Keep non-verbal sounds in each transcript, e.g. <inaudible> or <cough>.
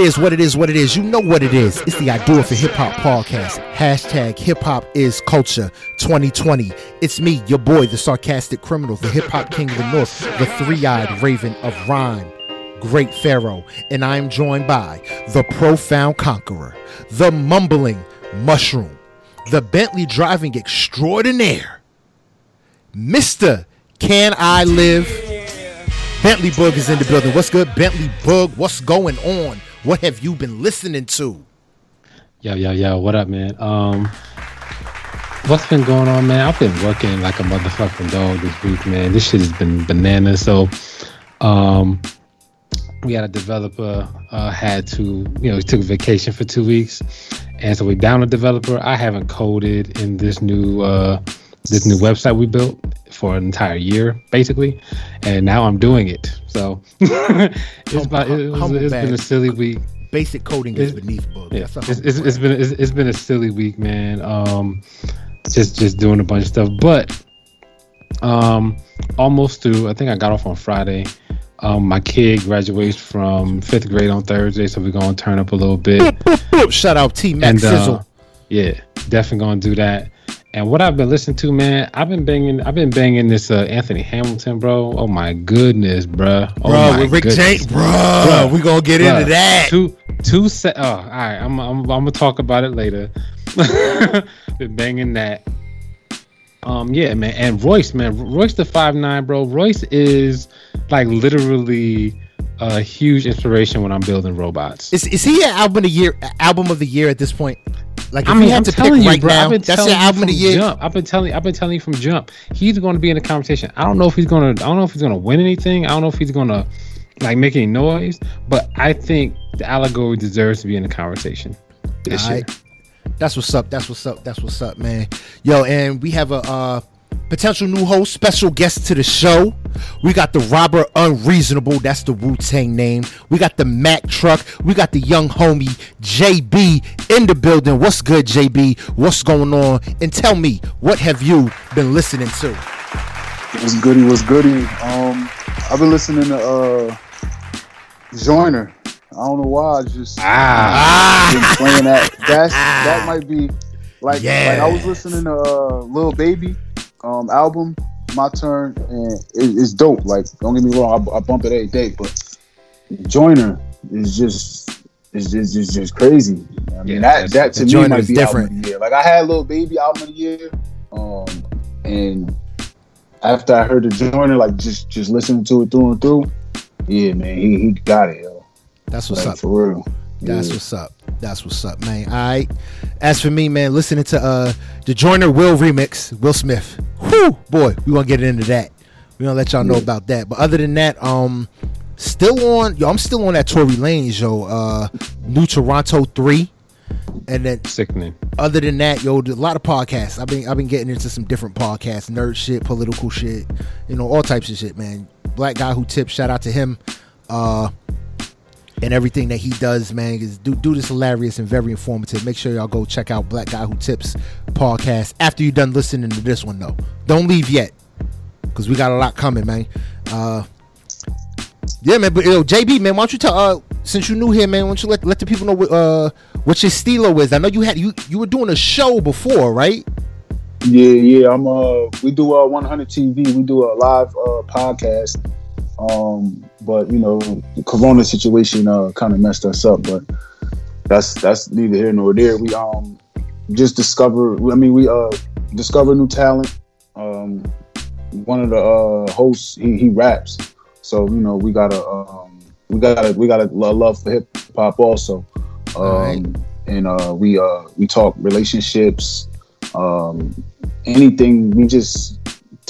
It is, what it is, what it is. You know what it is. It's the I Do It for Hip Hop podcast. Hashtag Hip Hop is Culture 2020. It's me, your boy, the sarcastic criminal, the hip hop king of the north, the three eyed raven of rhyme, Great Pharaoh. And I am joined by the profound conqueror, the mumbling mushroom, the Bentley driving extraordinaire, Mr. Can I Live? Bentley Bug is in the building. What's good, Bentley Bug? What's going on? What have you been listening to? Yo, yo, yo, what up, man? Um, what's been going on, man? I've been working like a motherfucking dog this week, man. This shit has been bananas. So, um, we had a developer uh, had to, you know, he took vacation for two weeks, and so we down a developer. I haven't coded in this new uh, this new website we built for an entire year, basically, and now I'm doing it. So <laughs> it's, about, it was, it's been a silly week. Basic coding is beneath book. Yeah, it's, it's, it's been it's, it's been a silly week, man. Um, just just doing a bunch of stuff, but um, almost through. I think I got off on Friday. Um, my kid graduates from fifth grade on Thursday, so we're gonna turn up a little bit. Shout out T Mac Sizzle. Uh, yeah, definitely gonna do that. And what I've been listening to, man, I've been banging, I've been banging this uh, Anthony Hamilton, bro. Oh my goodness, bro. Oh bro, with Rick James, bro. bro. We gonna get bro. into that. Two, two set. Oh, all right. I'm, I'm, I'm gonna talk about it later. <laughs> been banging that. Um, yeah, man. And Royce, man, Royce the five nine, bro. Royce is like literally a huge inspiration when I'm building robots. Is is he an album of the year? Album of the year at this point? Like I mean, you have I'm to pick you, right bro, now, that's your album of the year. Jump. I've been telling, I've been telling you from jump. He's going to be in the conversation. I don't know if he's going to, I don't know if he's going to win anything. I don't know if he's going to like make any noise. But I think the allegory deserves to be in the conversation this All year. Right. That's what's up. That's what's up. That's what's up, man. Yo, and we have a uh potential new host, special guest to the show. We got the Robert Unreasonable, that's the Wu Tang name. We got the Mac Truck. We got the young homie JB in the building. What's good, JB? What's going on? And tell me, what have you been listening to? What's goody? What's goody? Um, I've been listening to uh, Joyner. I don't know why. I just ah. been playing that. That's that <laughs> might be like yeah. like I was listening to uh, Lil Baby um, album, My Turn, and it, it's dope. Like, don't get me wrong, I, I, bump it every day, but Joyner is just is just, just just crazy. I mean, yeah, that that to me might be different. album of the year. Like, I had a Lil Baby album of the year, um, and after I heard the Joyner, like just just listening to it through and through, yeah, man, he, he got it, yo. That's what's like, up for real. That's yeah. what's up. That's what's up, man. All right. As for me, man, listening to uh the Joyner Will remix, Will Smith. Whew, boy, we gonna get into that. We gonna let y'all know about that. But other than that, um, still on yo, I'm still on that Tory Lanez, yo. Uh New Toronto 3. And then sickening. Other than that, yo, a lot of podcasts. I've been I've been getting into some different podcasts, nerd shit, political shit, you know, all types of shit, man. Black guy who tips, shout out to him. Uh and everything that he does, man. Is do dude is hilarious and very informative. Make sure y'all go check out Black Guy Who Tips podcast after you're done listening to this one, though. Don't leave yet, because we got a lot coming, man. Uh, yeah, man. But yo, JB, man, why don't you tell? Uh, since you new here, man, why don't you let let the people know what uh what your stilo is? I know you had you you were doing a show before, right? Yeah, yeah. I'm uh we do uh 100 TV. We do a live uh podcast um, but you know, the Corona situation uh, kind of messed us up. But that's that's neither here nor there. We um just discover. I mean, we uh discover new talent. Um, one of the uh, hosts he, he raps, so you know we gotta um, we gotta we gotta love for hip hop also. Um, right. And uh, we uh, we talk relationships, um, anything. We just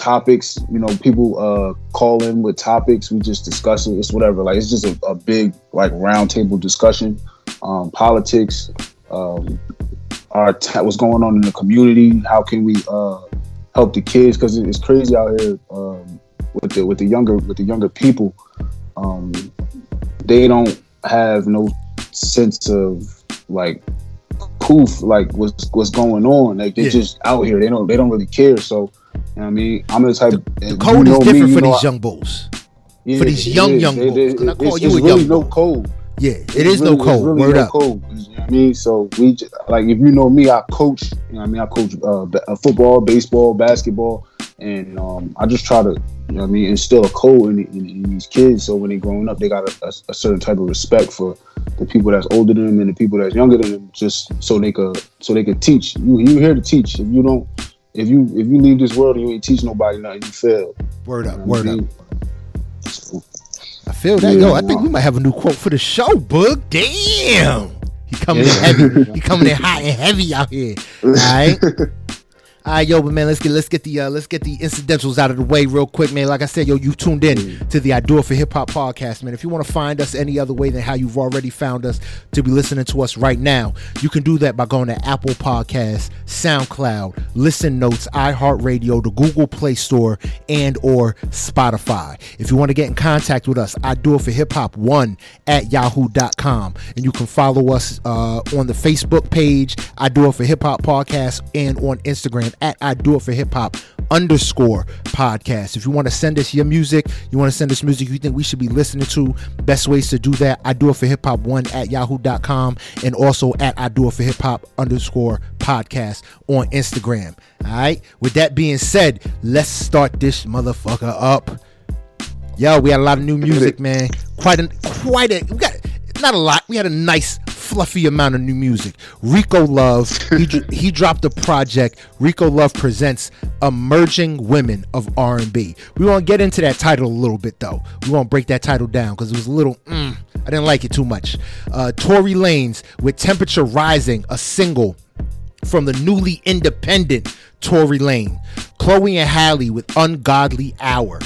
topics. You know, people uh, call in with topics. We just discuss it. It's whatever. Like it's just a, a big like roundtable discussion. Um, politics, um, our t- what's going on in the community. How can we uh, help the kids? Because it's crazy out here um, with the with the younger with the younger people. Um, they don't have no sense of like poof like what's what's going on. Like they're yeah. just out here. They don't they don't really care. So you know I mean, I'm the type. The, the code is different me, for these young bulls. Yeah, for these young young bulls. I call it's, you it's a really young no bull. code. Yeah, it is really, no code. Really Word no up. Code, you know what I mean, so we just, like if you know me, I coach. You know, what I mean, I coach uh, uh, football, baseball, basketball, and um, I just try to, you know, what I mean, instill a code in, in, in these kids. So when they're growing up, they got a, a, a certain type of respect for the people that's older than them and the people that's younger than them, just so they could so they could teach. You you here to teach. If you don't, if you if you leave this world and you ain't teach nobody nothing, you fail. Word You up. know Word I up. mean? I feel that. Yeah, Yo, I think we might have a new quote for the show, Boog. Damn. He coming in heavy. He <laughs> coming in hot and heavy out here. All right. <laughs> All right, yo, but man, let's get let's get the uh, let's get the incidentals out of the way real quick, man. Like I said, yo, you tuned in to the I Do It for Hip Hop podcast, man. If you want to find us any other way than how you've already found us to be listening to us right now, you can do that by going to Apple Podcasts, SoundCloud, Listen Notes, iHeartRadio, the Google Play Store, and or Spotify. If you want to get in contact with us, I do it for hip hop one at yahoo.com. And you can follow us uh, on the Facebook page, I do it for hip hop podcast, and on Instagram at I do it for hip hop underscore podcast. If you want to send us your music, you want to send us music you think we should be listening to, best ways to do that, I do it for hip hop one at yahoo.com and also at I do it for hip hop underscore podcast on Instagram. All right. With that being said, let's start this motherfucker up. Yo, we had a lot of new music, man. Quite a quite a we got not a lot. We had a nice fluffy amount of new music. Rico Love, he he dropped a project. Rico Love presents Emerging Women of R&B. We want to get into that title a little bit though. We want to break that title down because it was a little mm, I didn't like it too much. Uh Tory Lanez with Temperature Rising, a single from the newly independent Tory Lane. Chloe and Halle with Ungodly Hour.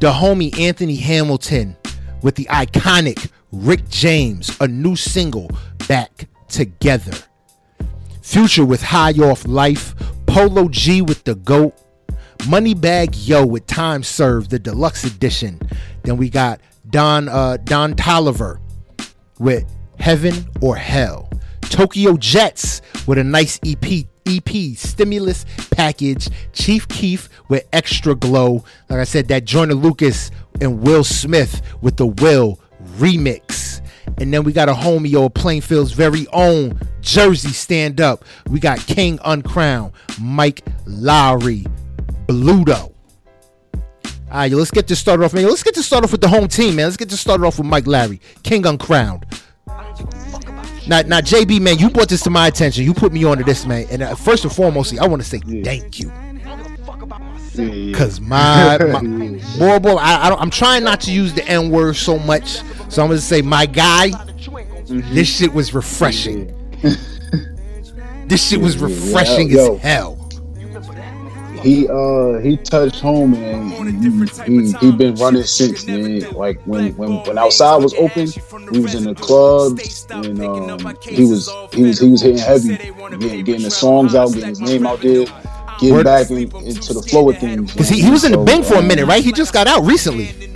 The homie Anthony Hamilton with the iconic Rick James, a new single, Back Together. Future with High Off Life. Polo G with The GOAT. Moneybag Yo with Time Served, the deluxe edition. Then we got Don uh, Don Toliver with Heaven or Hell. Tokyo Jetz with a nice EP EP stimulus package. Chief Keef with Extra Glow. Like I said, that Joyner Lucas and Will Smith with the Will remix. And then we got a homie, yo, Plainfield's very own Jersey stand up. We got King Uncrowned, Mike Lowry, Bluto. All right, yo, let's get this started off, man. Let's get this started off with the home team, man. Let's get this started off with Mike Larry, King Uncrowned. Now, now, JB, man, you brought this to my attention. You put me onto this, man. And uh, first and foremost, I want to say Yeah. thank you. Cause my, my <laughs> boy, boy, I, I don't, I'm trying not to use the N word so much, so I'm gonna say my guy. This shit was refreshing. <laughs> This shit was Yeah, yeah, refreshing yo. as hell. he uh he touched home and he, he, he been running since man like when when when outside was open he was in the clubs and um he was he was he was hitting heavy getting, getting the songs out getting his name out there getting back in, into the flow of things Cause he, he was in the So, Bing for a um, minute, right? He just got out recently.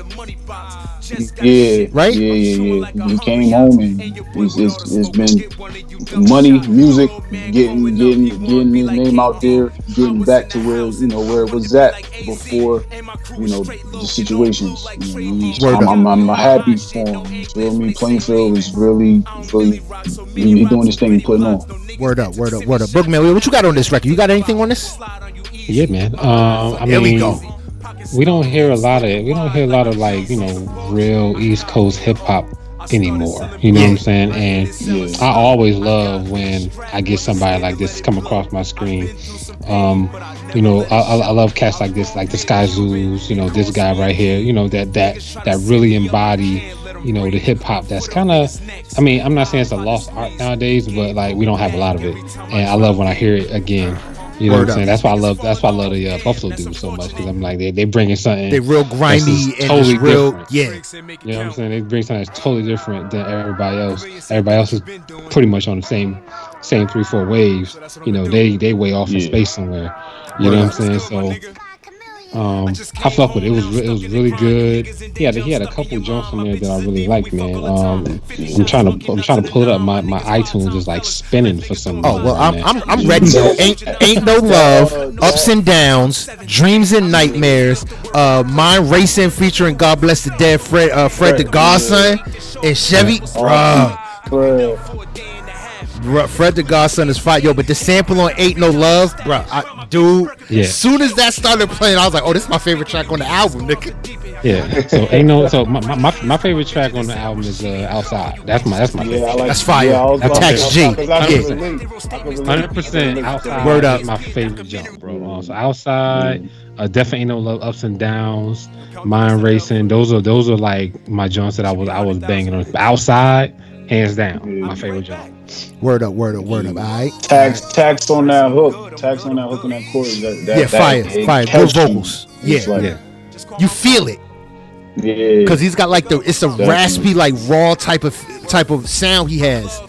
Yeah Right? yeah yeah yeah he came home and it's, it's, it's been money music getting getting getting his name out there getting back to where you know where it was at before you know the situations you know, he's- Word I'm, I'm, I'm happy for him you feel me Plainfield is really really he, he doing this thing and putting on Word up, word up, word up. Bookman, what you got on this record? You got anything on this? Yeah, man. Um, I Here we go. We don't hear a lot of we don't hear a lot of like you know real East Coast hip hop anymore. You know what I'm saying? And Yeah. I always love when I get somebody like this come across my screen. Um, you know, I, I, love cats like this, like the Skyzoos. You know, this guy right here. You know that that that really embody. You know the hip hop. That's kind of. I mean, I'm not saying it's a lost art nowadays, but like we don't have a lot of it, and I love when I hear it again. You know Word what I'm up. saying? That's why I love. That's why I love the uh, Buffalo dudes so much because I'm like they they bringing something. They real grimy and totally it's real, different. yeah. You know what I'm saying? They bring something that's totally different than everybody else. Everybody else is pretty much on the same same three four waves. You know, they they way off in Yeah. space somewhere. You know what I'm saying? So Um, I fuck with it. It was it was really good. He had a, he had a couple jumps in there that I really liked, man. Um, I'm trying to I'm trying to pull it up. My my iTunes is like spinning for some. Reason. Oh well, I'm. I'm, I'm ready. ain't ain't no love, ups and downs, dreams and nightmares. Uh, mind racing featuring God bless the dead Fred uh, Fred the Godson and Chevy. Bruh, Fred. Bruh, Fred the Godson is fire. Yo, but the sample on Ain't No Love, bro, I, dude. Yeah. As soon as that started playing, I was like, oh, this is my favorite track on the album, nigga. Yeah. So ain't no. So my, my, my favorite track on the album is uh, outside. That's my that's my Yeah, favorite. I like That's fire. Yeah, I That's Tax G. I can Yeah. relate. I can relate. Hundred percent outside. Word up. my favorite jump, bro. Uh, so outside, uh, definitely ain't no love ups and downs. Mind racing. Those are those are like my jumps that I was I was banging on. Outside, hands down, my favorite jump. Word up, word up, word up. All right. Tax, tax on that hook. Tax on that hook and that chorus. That, that, Yeah, fire, that, fire. Good you. vocals. Yeah. like- Yeah. You feel it. yeah. because he's got like the it's a Definitely. raspy like raw type of type of sound he has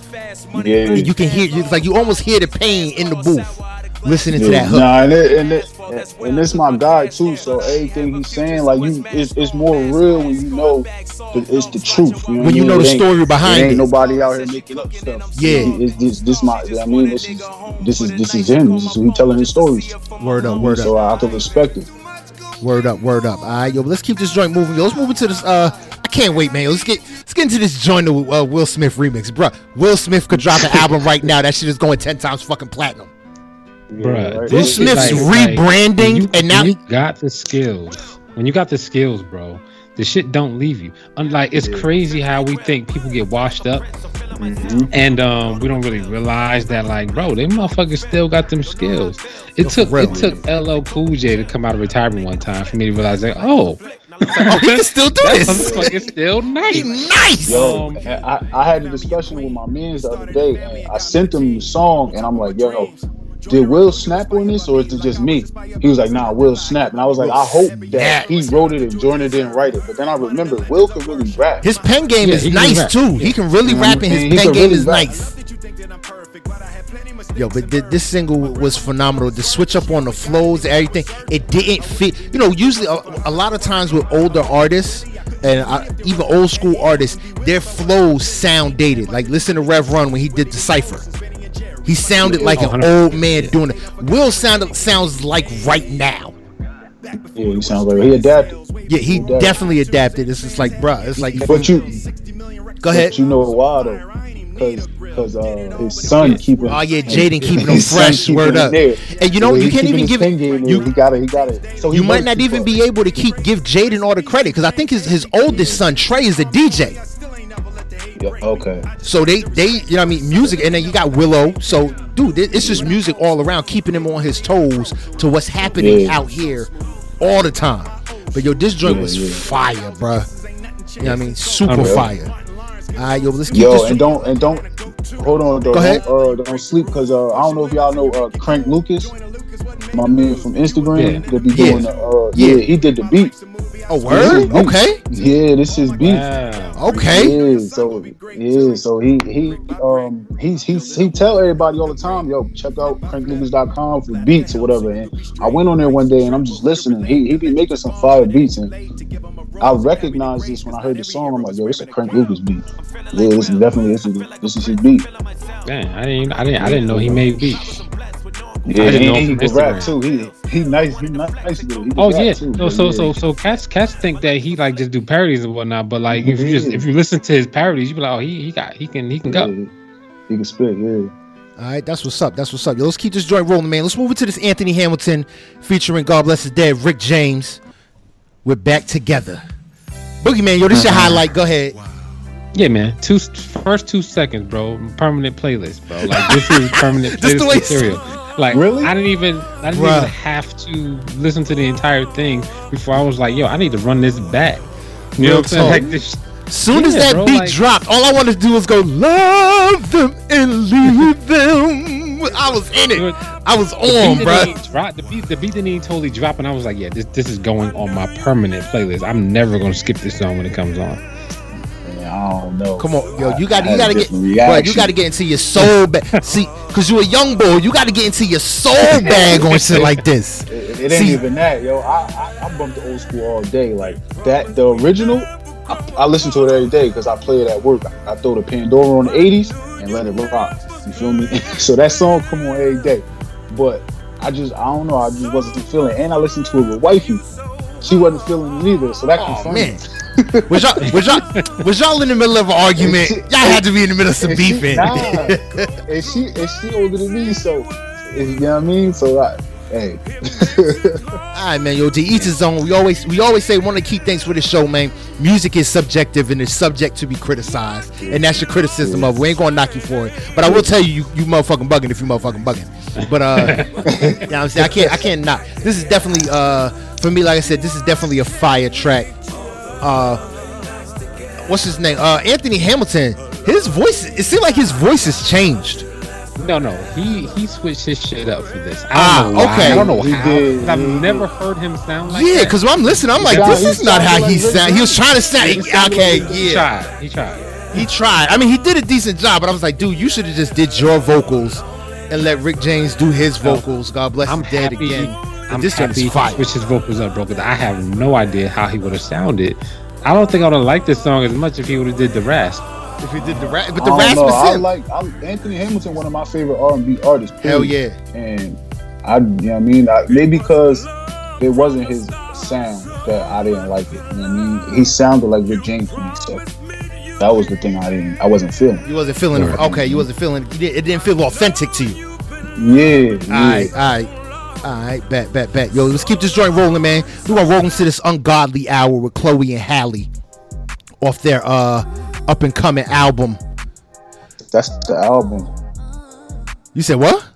yeah. you can hear it's like you almost hear the pain in the booth listening to that hook Nah, and it, and, it, and it's my guy too. So everything he's saying, like you, it's, it's more real when you know that it's the truth. You know When you I know mean? the It story behind it. ain't it. nobody out here making up stuff. Yeah. it's this this my. I mean, this is this is this is him. This is who he telling his stories. word up word up. so up I can respect it. word up word up all right yo let's keep this joint moving yo let's move into this uh I can't wait, man. Let's get let's get into this joint of uh, Will Smith remix, bro. Will Smith could drop an album right now. That shit is going ten times fucking platinum. Bruh, right. Will this is Smith's like- like, rebranding, when you- and now when you got the skills. When you got the skills, bro, the shit don't leave you. Unlike it's crazy how we think people get washed up, Mhm. and um, we don't really realize that, like, bro, they motherfuckers still got them skills. It took real. it took LL Cool J to come out of retirement one time for me to realize that, oh, oh, <laughs> he can still do that this. motherfucker's still nice. nice. Yo, Um, I, I had a discussion with my mans the other day, and I sent him the song, and I'm like, yo, did Will snap on this, or is it just me? He was like, nah, Will snap, and I was like, I hope that he wrote it and Jordan didn't write it. But then I remember Will could really rap. His pen game Yeah, is nice too. He can really Mhm. rap, and his He pen game really is rap. nice. Yo, but th- this single was phenomenal. The switch up on the flows, everything, it didn't fit. You know, usually a, a lot of times with older artists and uh, even old school artists, their flows sound dated. Like listen to Rev Run when he did the cipher. He sounded like an 100%. old man doing it. Will sounded sounds like right now. Yeah, he sounds like he adapted. Yeah, he Adapted. definitely adapted. It's just like, bruh, it's like. But you, go ahead. but you know why though? Because because uh, his son keeping. Oh yeah, <laughs> Jaden keeping them his son fresh. Word up. there. And you know Yeah, you can't even give it. game there. you. He got it. He got it. So he You might not even far. be able to keep give Jaden all the credit because I think his his oldest son Trey is a DJ. Yeah, okay. So they they you know what I mean music and then you got Willow. So dude, it's just music all around, keeping him on his toes to what's happening Yeah. out here all the time. But yo, this joint Yeah, was yeah. fire, bro. You know what I mean? Super Unreal. fire. All right, yo, let's keep Yo, this. and don't and don't hold on though. Go ahead. Don't, uh, don't sleep because uh, I don't know if y'all know uh, Crank Lucas, my man from Instagram. Yeah. That be Yeah. doing the uh, Yeah. yeah. he did the beat. Oh, word? Okay, Yeah, this is beat. Wow. okay. Yeah, so yeah, so he he um he's he's he tell everybody all the time, yo, check out cranklucas.com for beats or whatever. And I went on there one day and I'm just listening. He he be making some fire beats and I recognized this when I heard the song. I'm like, yo, it's a Crank Lucas beat. Yeah, this is definitely this is this is his beat. Man, I didn't I didn't I didn't know he made beats. Yeah, I didn't he, know he from can rap too. He he nice. He nice with. He Oh yeah. too, No, so yeah. so so cats cats think that he like just do parodies and whatnot, but like if you just if you listen to his parodies, you be like, oh he he got he can he can Yeah, go. he can spit. Yeah. All right, that's what's up. That's what's up. Yo, let's keep this joint rolling, man. Let's move into this Anthony Hamilton featuring God Bless His Dead, Rick James. We're back together. Boogeyman, yo, this your uh-huh. highlight. Go ahead. Yeah, man. Two first two seconds, bro. Permanent playlist, bro. Like this is <laughs> permanent Just the playlist material. Like Really? I didn't even I didn't Bruh. even have to listen to the entire thing before I was like, yo, I need to run this back. You Real know what I'm saying? Like this Soon as that bro, beat like- dropped, all I wanted to do was go love them and leave <laughs> them. I was in it. I was on, bro. drop, the beat the beat didn't even totally drop and I was like, yeah, this this is going on my permanent playlist. I'm never gonna skip this song when it comes on. Yeah, I don't know. Come on, yo, you got you got to get, bro, you got to get into your soul bag. See, cause you a young boy, you got to get into your soul <laughs> bag on shit like this. It, it ain't See- even that, yo. I, I I bump the old school all day. Like that, the original. I, I listen to it every day because I play it at work. I, I throw the Pandora on the '80s and let it rock. You feel me? <laughs> so that song come on every day. But I just I don't know. I just wasn't feeling. it. And I listened to it with wifey. She wasn't feeling it either. So that Oh confirmed man, it. <laughs> was y'all was y'all was y'all in the middle of an argument? she- Y'all had to be in the middle of some And she- beefing. Nah, <laughs> and she and she older than me, so you know what I mean. So I, hey, <laughs> All right, man. Yo, to each his own. We always we always say one of the key things for the show, man. Music is subjective and it's subject to be criticized, and that's your criticism of. it. We ain't gonna knock you for it, but I will tell you, you, you motherfucking bugging if you motherfucking bugging. But uh, you know what I'm saying I can't I can't knock. This is definitely uh for me, like I said, this is definitely a fire track. Uh, what's his name? Uh, Anthony Hamilton. His voice. It seemed like his voice has changed. No, no, he he switched his shit up for this. I don't ah, know okay. I don't know how. Did, I've he never heard him sound like yeah, that. because when I'm listening, I'm like, this is not how he Rick sound. He was trying to sound. Okay, like he tried. He tried. He tried. I mean, he did a decent job, but I was like, dude, you should have just did your vocals and let Rick James do his vocals. God bless I'm his dead happy. again. I'm But this joint happy is he fire. switched his vocals up, bro. Because I have no idea how he would have sounded. I don't think I would have liked this song as much if he would have did the rasp. If he did the rap, but the don't rasp know. is I like I, Anthony Hamilton, one of my favorite R and B artists. Hell period. yeah. And I, you know what I mean, I, maybe because it wasn't his sound that I didn't like it. You know what I mean? He sounded like Rick James to me, so that was the thing I didn't, I wasn't feeling. You wasn't feeling it. Right. Okay, you wasn't feeling it. It didn't feel authentic to you. Yeah, All yeah. right, all right. All right, bet, bet, bet. Yo, let's keep this joint rolling, man. We're gonna roll into this ungodly hour with Chloe and Halle off their uh up and coming album. That's the album. You said what?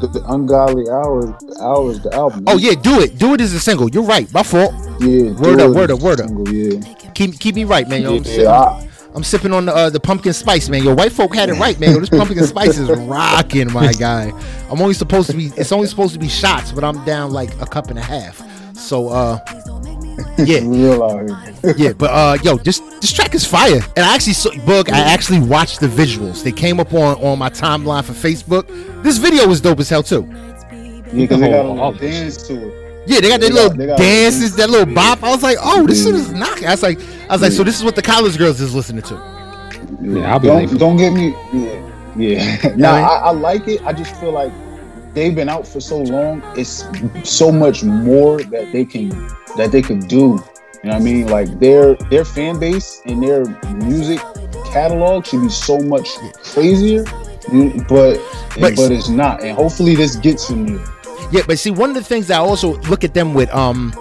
The, the Ungodly Hours, Hours, the album. Oh yeah, do it. Do it as a single. You're right. My fault. yeah. Word do up, word up, word up. single, Yeah, Keep keep me right, man. Yo, I'm, sipping, yeah. I, I'm sipping on the uh, the pumpkin spice, man. Yo, white folk had it right, man. Yo, this pumpkin <laughs> spice is rocking, my guy. I'm only supposed to be. It's only supposed to be shots, but I'm down like a cup and a half. So uh, <laughs> yeah. real <laughs> yeah, but uh, yo, this this track is fire, and I actually saw Bug. I actually watched the visuals. They came up on on my timeline for Facebook. This video was dope as hell too. Yeah, because they got a Oh, little dance to it. Yeah, they got their They little got- they got- dances, that little bop. I was like, oh, this shit is knocking. I was like, I was like, so this is what the college girls is listening to. Yeah, I'll be don't, late don't get me. Yeah, yeah. <laughs> Yeah, nah. I, I like it. I just feel like they've been out for so long. It's so much more that they can that they could do. You know what I mean? Like their their fan base and their music catalog should be so much crazier. But But- but, it's not. And hopefully this gets them there. Yeah, but see, one of the things that I also look at them with, um,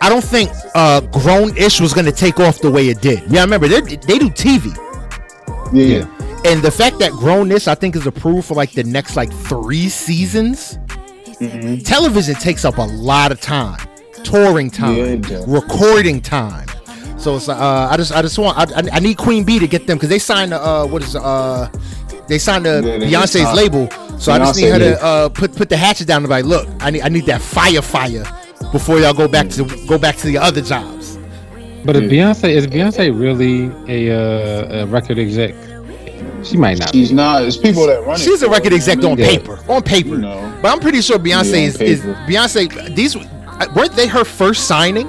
I don't think uh, grown ish was gonna take off the way it did. Yeah, I remember they they do TV, Yeah. Yeah. and the fact that grown ish I think is approved for like the next like three seasons. Mhm. Television takes up a lot of time, touring time, Yeah, recording time. So it's uh, I just I just want I, I, need Queen Bee to get them because they signed the uh what is uh they signed the Yeah, Beyonce's signed- label. So I just need her did. to uh put put the hatchet down and be like, look, I need I need that fire fire before y'all go back to go back to the other jobs. But is Beyonce is Beyonce really a, uh, a record exec? She might not. She's be. not. It's people that run it. She's a record exec you know on what I mean? paper, on paper. You know. But I'm pretty sure Beyonce Yeah, is, is. Beyonce. These uh, weren't they her first signing?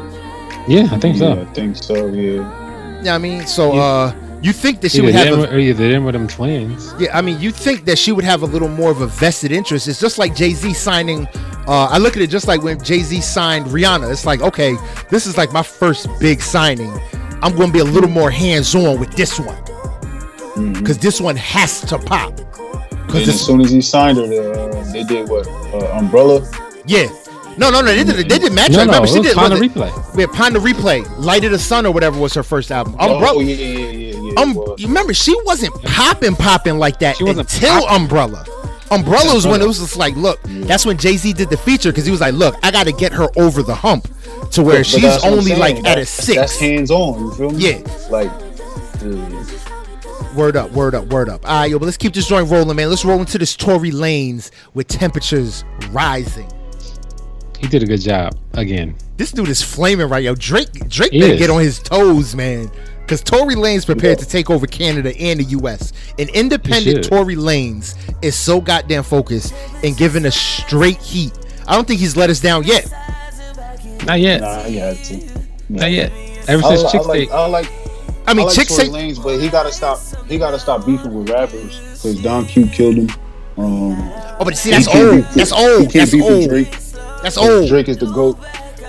Yeah, I think Yeah, so. I think so. Yeah. Yeah, I mean, so Yeah. uh, you think that she Either would have? them, A, or either them or them twins. yeah, I mean, you think that she would have a little more of a vested interest. It's just like Jay Z signing. Uh, I look at it just like when Jay Z signed Rihanna. It's like, okay, this is like my first big signing. I'm going to be a little more hands on with this one because this one has to pop. Because as soon as he signed her, they, uh, they did what? Uh, Umbrella. yeah. No, no, no. They did. They did match. No, no, Remember, she it was did. Find the it- replay. Yeah, Pon de Replay, Light of the Sun or whatever was her first album. Umbrella. Oh yeah, yeah, yeah, yeah. yeah, um, it you remember she wasn't popping, popping like that She wasn't until popping. Umbrella. Umbrella was when it was just like, look, that's when Jay Z did the feature because he was like, look, I got to get her over the hump to where But she's that's what I'm only saying. like at a six. That's hands on. You feel me? Yeah. Like. yeah. Word up, word up, word up. All right, yo, but let's keep this joint rolling, man. Let's roll into this Tory Lanez with temperatures rising. He did a good job again. This dude is flaming right, yo. Drake, Drake He better is. get on his toes, man. Because Tory Lanez prepared to take over Canada and the U.S. An independent. Tory Lanez is so goddamn focused and giving us straight heat. I don't think he's let us down yet. Not yet. Nah, he had to. Not yet. Ever I, since li- I Chick like, State. I like, I mean, I like chicks Tory say Lanez, but he gotta stop. He gotta stop beefing with rappers because Don Q killed him. Um, Oh, but see, that's old. beef- That's old. can't That's old. Drake. That's old. Drake is the goat.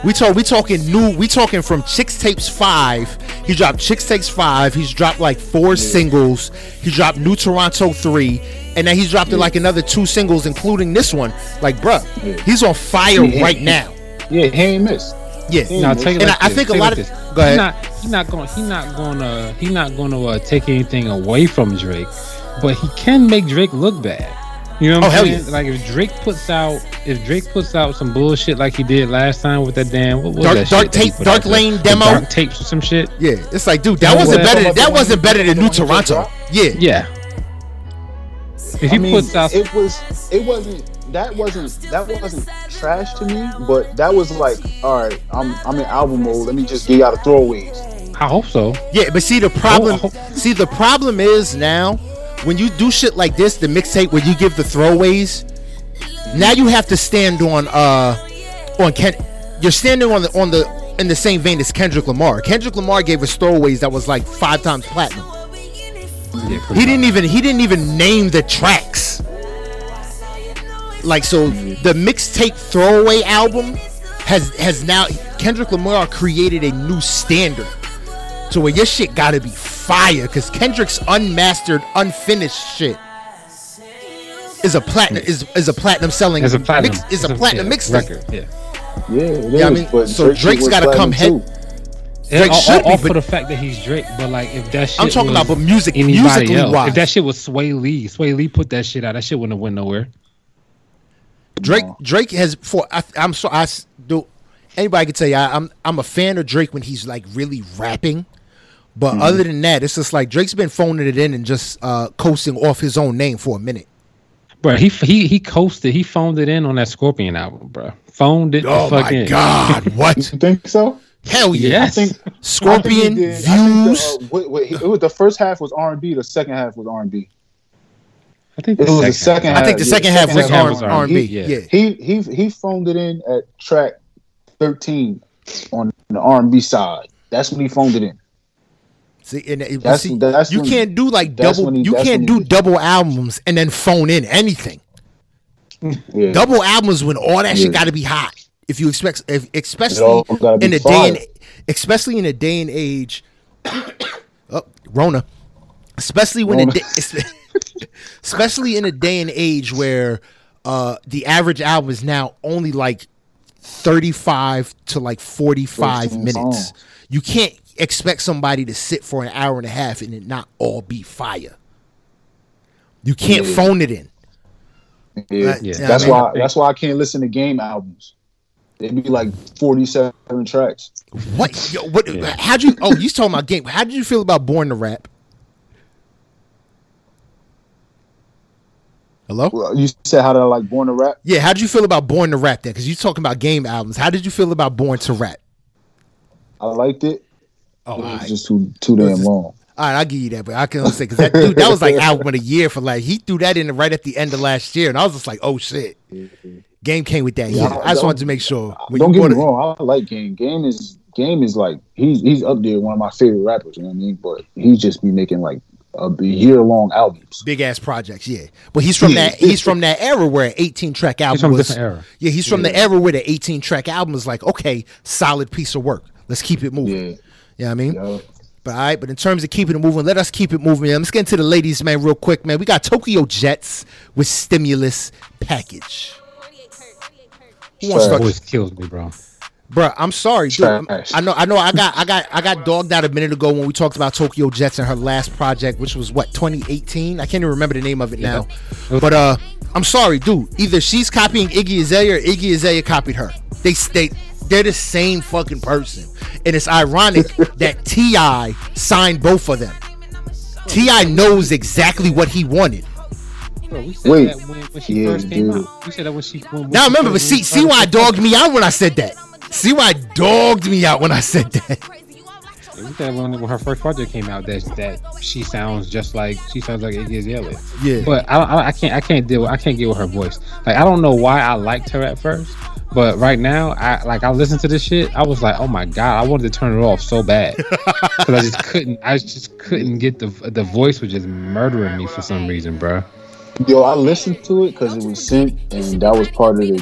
We talk. We talking new. We talking from Chicks Tapes Five. He dropped Chicks Tapes Five. He's dropped like four singles. He dropped New Toronto Three, and then he's dropped like another two singles, including this one. Like, bruh, Yeah. he's on fire Yeah. right now. Yeah, he ain't missed. Yeah. Yeah. No, I'll tell you And like I- I think a lot like of- this. go ahead. He's not, he's not going. He's not going to. He's not going to uh, take anything away from Drake, but he can make Drake look bad. You know what Oh, I'm hell saying? yeah. Like if Drake puts out, if Drake puts out some bullshit like he did last time with that damn what was Dark- that Dark shit Tape- put Dark out there? Lane The demo? dark tapes or some shit. Yeah. It's like, dude, that You know wasn't better. About That one wasn't better than New one you just Toronto. Yeah. Yeah. If he I mean, puts out, it was it wasn't that wasn't that wasn't trash to me, but that was like, all right, I'm I'm in album mode. Let me just get out of throwaways. I hope so. Yeah, but see the problem. Oh, See the problem is now when you do shit like this, the mixtape where you give the throwaways. Now you have to stand on uh on Ken. You're standing on the on the in the same vein as Kendrick Lamar. Kendrick Lamar gave us throwaways that was like five times platinum. Yeah, He didn't even he didn't even name the tracks. Like so, the mixtape throwaway album has has now Kendrick Lamar created a new standard. So where your shit gotta be fire, cause Kendrick's unmastered, unfinished shit is a platinum is is a platinum selling As a platinum, mix, is a as platinum yeah, mixtape. record. Yeah. Yeah, it is. Yeah, I mean, so Drake shit Drake's was gotta come platinum, head- too. Drake all, should all, be, all but- for the fact that he's Drake, but like if that shit I'm talking was about but music anybody musically else, wise. if that shit was Swae Lee, Swae Lee put that shit out, that shit wouldn't have went nowhere. Drake No. Drake has for I, I'm so I do anybody can tell you I, I'm I'm a fan of Drake when he's like really rapping, but Mm-hmm. other than that, it's just like Drake's been phoning it in and just uh, coasting off his own name for a minute. Bro, he he he coasted, he phoned it in on that Scorpion album, bro. Phoned it. Oh the fuck my in. god, <laughs> what? You think so? Hell yeah! Yes. I think Scorpion I think he did. Think views. the, uh, wait, wait, it was the first half was R and B. The second half was R and B. I think It was the second I think the yeah, second half was second half was R R&B, yeah. Yeah, He he he phoned it in at track thirteen on the R and B side. That's when he phoned it in. See, and it- see, you when- can't do like double. he- you can't do double albums and then phone in anything. <laughs> Yeah. Double albums when all that shit got to be hot. If you expect, if, especially all gotta be in a day and especially in a day and age, <coughs> oh, Rona, especially when Rona. a <laughs> especially in a day and age where uh, the average album is now only like thirty-five to like forty-five minutes. songs. You can't expect somebody to sit for an hour and a half and it not all be fire. You can't Yeah. phone it in. Yeah. Yeah. That's I mean- why that's why I can't listen to game albums. It'd be like forty seven tracks. What? Yo, what? How'd you? Oh, you talking about game? How did you feel about Born to Rap? Hello. Well, You said how did I like Born to Rap? Yeah, how did you feel about Born to Rap then? Because you're talking about game albums. How did you feel about Born to Rap? I liked it. Oh, It was right. just too too damn just- long. All right, I'll give you that, but I can only say because that dude, that was like album of the year for like he threw that in right at the end of last year, and I was just like, oh shit, game came with that. Yeah, Yeah, I just wanted to make sure. when Don't you get me wrong. I like Game. Game is Game is like he's he's up there one of my favorite rappers. You know what I mean? But he just be making like a year long albums. Big ass projects, yeah. But he's from that. He's from that era where an 18 track album from a was. era. Yeah, he's from the era where the 18 track album was like, okay, solid piece of work. Let's keep it moving. Yeah. You know what I mean? Yo. But all right, but in terms of keeping it moving, let us keep it moving. Man. Let's get into the ladies, man, real quick, man. We got Tokyo Jetz with stimulus package. Who wants to Always kills me, bro. Bruh, I'm sorry, dude. I'm- Trash. I know, I know. I got, I got, I got dogged out a minute ago when we talked about Tokyo Jetz and her last project, which was what 2018. I can't even remember the name of it now. But uh, I'm sorry, dude. Either she's copying Iggy Azalea or Iggy Azalea copied her. They, they, they're the same fucking person, and it's ironic that Ti signed both of them. Ti knows exactly what he wanted. Bro, we said Wait. that when, when she Yeah, first came dude. out. We said that when she. When, when Now remember, but see, see why I dogged me out when I said that. See why I dogged me out when I said that. We that when, when her first project came out, that that she sounds just like she sounds like Iggy Azalea. Yeah. But I, I, I can't I can't deal with, I can't get with her voice. Like I don't know why I liked her at first, but right now I like I listened to this shit. I was like, oh my god, I wanted to turn it off so bad <laughs> because I just couldn't. I just couldn't get the the voice was just murdering me for some reason, bro. Yo, I listened to it because it was sent, and that was part of the,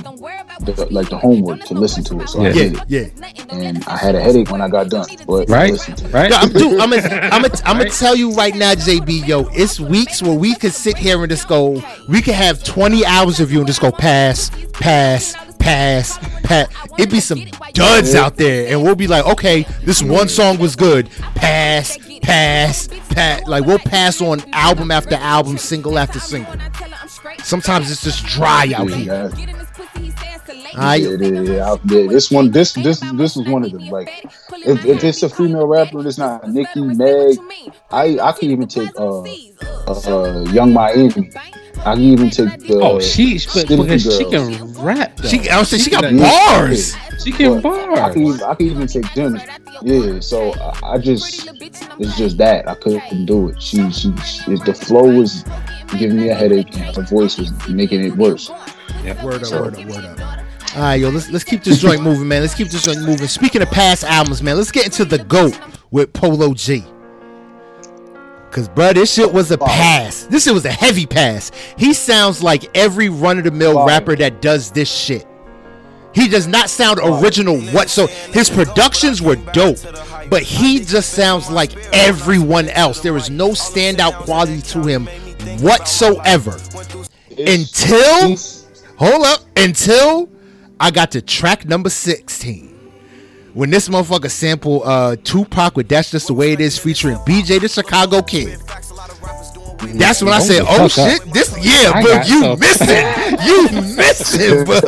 the like the homework to listen to it. So I Yeah. did yeah, it, yeah. and I had a headache when I got done. But Right, listened to it. right. Yo, I'm, dude, I'm gonna, <laughs> I'm gonna, I'm gonna Right. tell you right now, JB. Yo, it's weeks where we could sit here and just go. We could have 20 hours of you and just go pass, pass, pass, pass. It'd be some duds out there, and we'll be like, okay, this one song was good. Pass, pass, pass. Like we'll pass on album after album, single after single. Sometimes it's just dry out here. Yeah, I, yeah, yeah, yeah, I- This one, this this this was one of them. Like, if, if it's a female rapper, it's not Nicki, Meg. I I can even take uh, uh Yung Miami. I can even take the. Oh, she but Skinny because she can rap. Though. she, I was saying she got can- bars. She can But I can even, I can even take them. Yeah, so I, I just it's just that I couldn't do it. She she, she the flow was giving me a headache and her voice was making it worse. Word up, word up, word up. All right, yo, let's let's keep this joint moving, man. Let's keep this joint moving. Speaking of past albums, man, let's get into the goat with Polo G. Cause, bro, this shit was a pass. This shit was a heavy pass. He sounds like every run of the mill rapper that does this shit. He does not sound original whatsoever. His productions were dope, but he just sounds like everyone else. There is no standout quality to him whatsoever. Until hold up until I got to track number 16. When this motherfucker sampled uh Tupac with That's Just the Way It Is featuring BJ the Chicago Kid. That's when I said, oh up. shit, this yeah, I but you so- missing. <laughs> You missing, but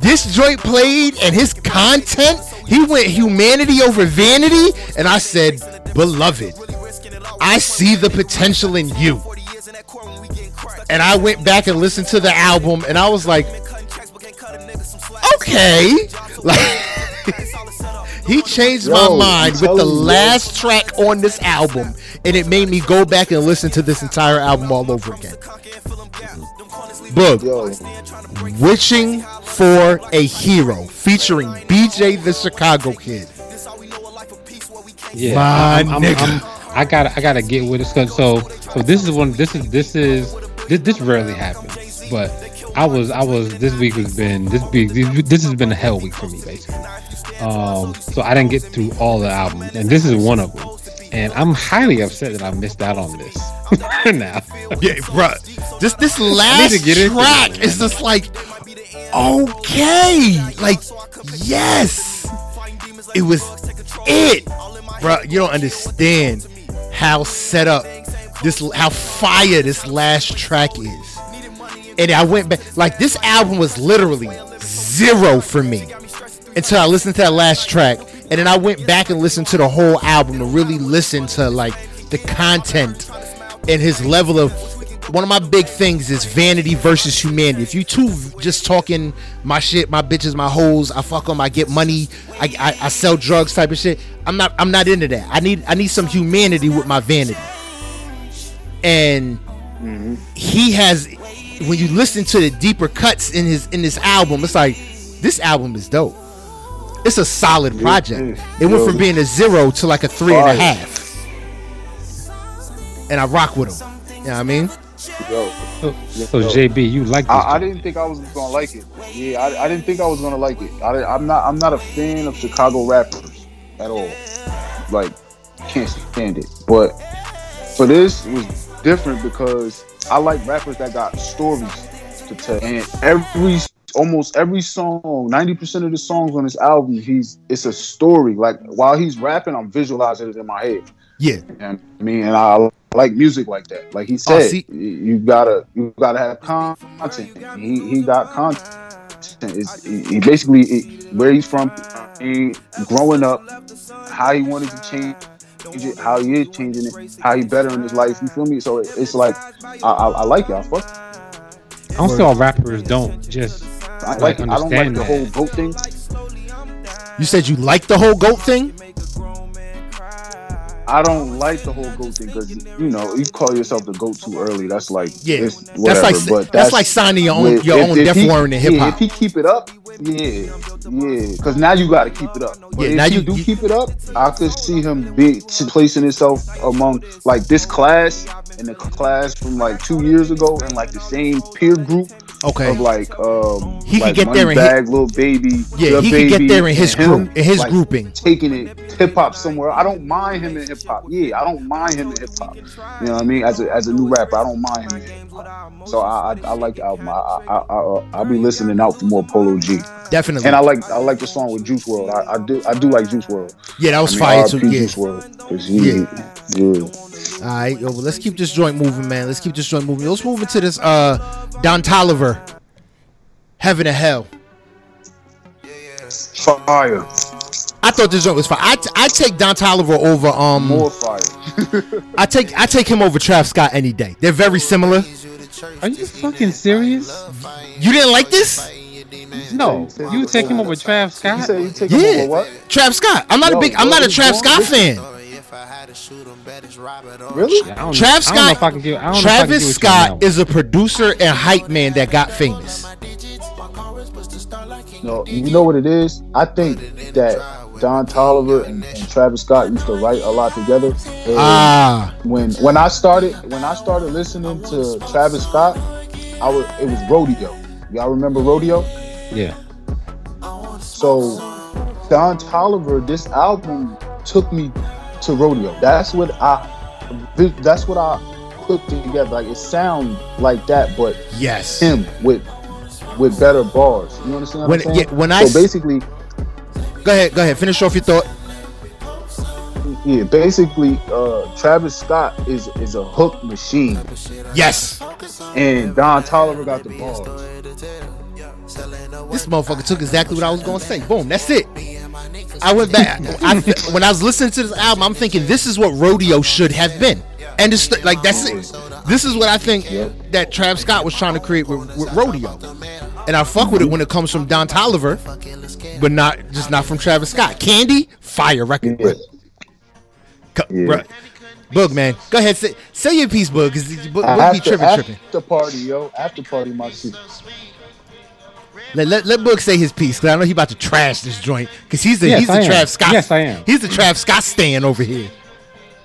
this joint played and his content, he went humanity over vanity, and I said, beloved, I see the potential in you. And I went back and listened to the album, and I was like, okay, like <laughs> he changed my mind with the telling you, last track on this album, and it made me go back and listen to this entire album all over again. Boog, Yo, Wishing for a Hero, featuring BJ the Chicago Kid. Yeah, My I'm, I'm, nigga. I'm, I gotta, I gotta get with this. 'cause So, so this is one. This is, this is, this, this rarely happens. But I was, I was. This week has been this week. This, has been a hell week for me, basically. Um, so I didn't get through all the albums, and this is one of them. And I'm highly upset that I missed out on this. <laughs> now, Yeah, bruh. This this last track is just like okay, like yes, it was it, bro. You don't understand how set up this, how fire this last track is. And I went back, like this album was literally zero for me until I listened to that last track, and then I went back and listened to the whole album to really listen to like the content and his level of. One of my big things is vanity versus humanity. If you two just talking my shit, my bitches, my hoes, I fuck them, I get money, I, I, I sell drugs type of shit. I'm not I'm not into that. I need I need some humanity with my vanity. And mm-hmm. he has when you listen to the deeper cuts in his in this album, it's like this album is dope. It's a solid project. It went from being a zero to like a three and a half. and a Fire. half. And I rock with him. You know what I mean? yo, so, so JB, you like this? I, I didn't think I was gonna like it. Yeah, I, I didn't think I was gonna like it. I, I'm not. I'm not a fan of Chicago rappers at all. Like, can't stand it. But for this, it was different because I like rappers that got stories to tell. And every, almost every song, ninety percent of the songs on this album, he's it's a story. Like while he's rapping, I'm visualizing it in my head. Yeah. What I mean, and I like music like that. Like he oh, said, Oh, you- gotta you gotta have content. He he got content. It's, he basically it, where he's from, he growing up, how he wanted to change it, how he is changing it, how he better in his life. You feel me? So it, it's like I, I, I like it. I fuck. I don't see all rappers don't just. I Like, like it. I don't like the that. whole goat thing. You said you like the whole goat thing? I don't like the whole goat thing because you know you call yourself the goat too early. That's like Yeah, it's that's like but that's, that's, like signing your own with- your if- own if death he- warrant in hip Yeah, hop. if he keep it up, yeah, yeah, because now you got to keep it up. But Yeah, if now you- do you- keep it up, I could see him be placing himself among like this class and the class from like two years ago and like the same peer group Okay. of like um He could get there in Moneybagg, little baby Yeah, he could get there in his and group, in his like, grouping. taking it hip hop somewhere. I don't mind him in hip hop. Yeah, I don't mind him in hip hop. You know what I mean? As a as a new rapper, I don't mind him in hip hop. So I I, I like the album. I I, I I I'll be listening out for more Polo G. Definitely. And I like I like the song with Juice WRLD. I, I do I do like Juice WRLD. yeah, that was I mean, fire too. Yeah. Juice WRLD. he- Yeah. yeah. All right, yo, well, let's keep this joint moving, man. Let's keep this joint moving. Let's move into this uh Don Toliver, Heaven and Hell. Fire. I thought this joint was fire. I, t- I take Don Toliver over um More fire. <laughs> I take I take him over Trav Scott any day. They're very similar. Are you fucking serious? You didn't like this? No, you take him over Trav You Scott. say you take Yeah. him over what? Trav Scott. I'm not a Yo, big I'm not a this Trav Scott this- fan. Really? I don't, Trav I don't know Scott if I can give. I don't know if give Travis Scott is a producer and hype man that got famous. No, you know what it is? I think that Don Toliver and, and Travis Scott used to write a lot together. And Ah, when when I started when I started listening to Travis Scott, I was it was Rodeo. Y'all remember Rodeo? Yeah. So Don Toliver, this album took me to Rodeo. That's what I that's what I put together. Like it sound like that, but yes. him with with better bars. You understand what When- I'm yeah, when I so basically Go ahead, go ahead. Finish off your thought. Yeah, basically, uh, Travis Scott is is a hook machine, Yes. and Don Toliver got the balls. This motherfucker took exactly what I was gonna say. Boom, that's it. I went back. I, <laughs> when I was listening to this album, I'm thinking this is what rodeo should have been, and it's th- like that's it. This is what I think that Trav Scott was trying to create with, with rodeo, and I fuck with it when it comes from Don Toliver, but not just not from Travis Scott. Candy, fire record. Yeah. Co- Yeah. bruh. Boog, man, go ahead say say your piece, Boog, because Boog be After, tripping, after party, yo, after party, my shit. Let, let, let Boog say his piece because I know he about to trash this joint because he's the Yes, he's the I am. Trav Scott. Yes, I am. He's the Trav Scott stand over here.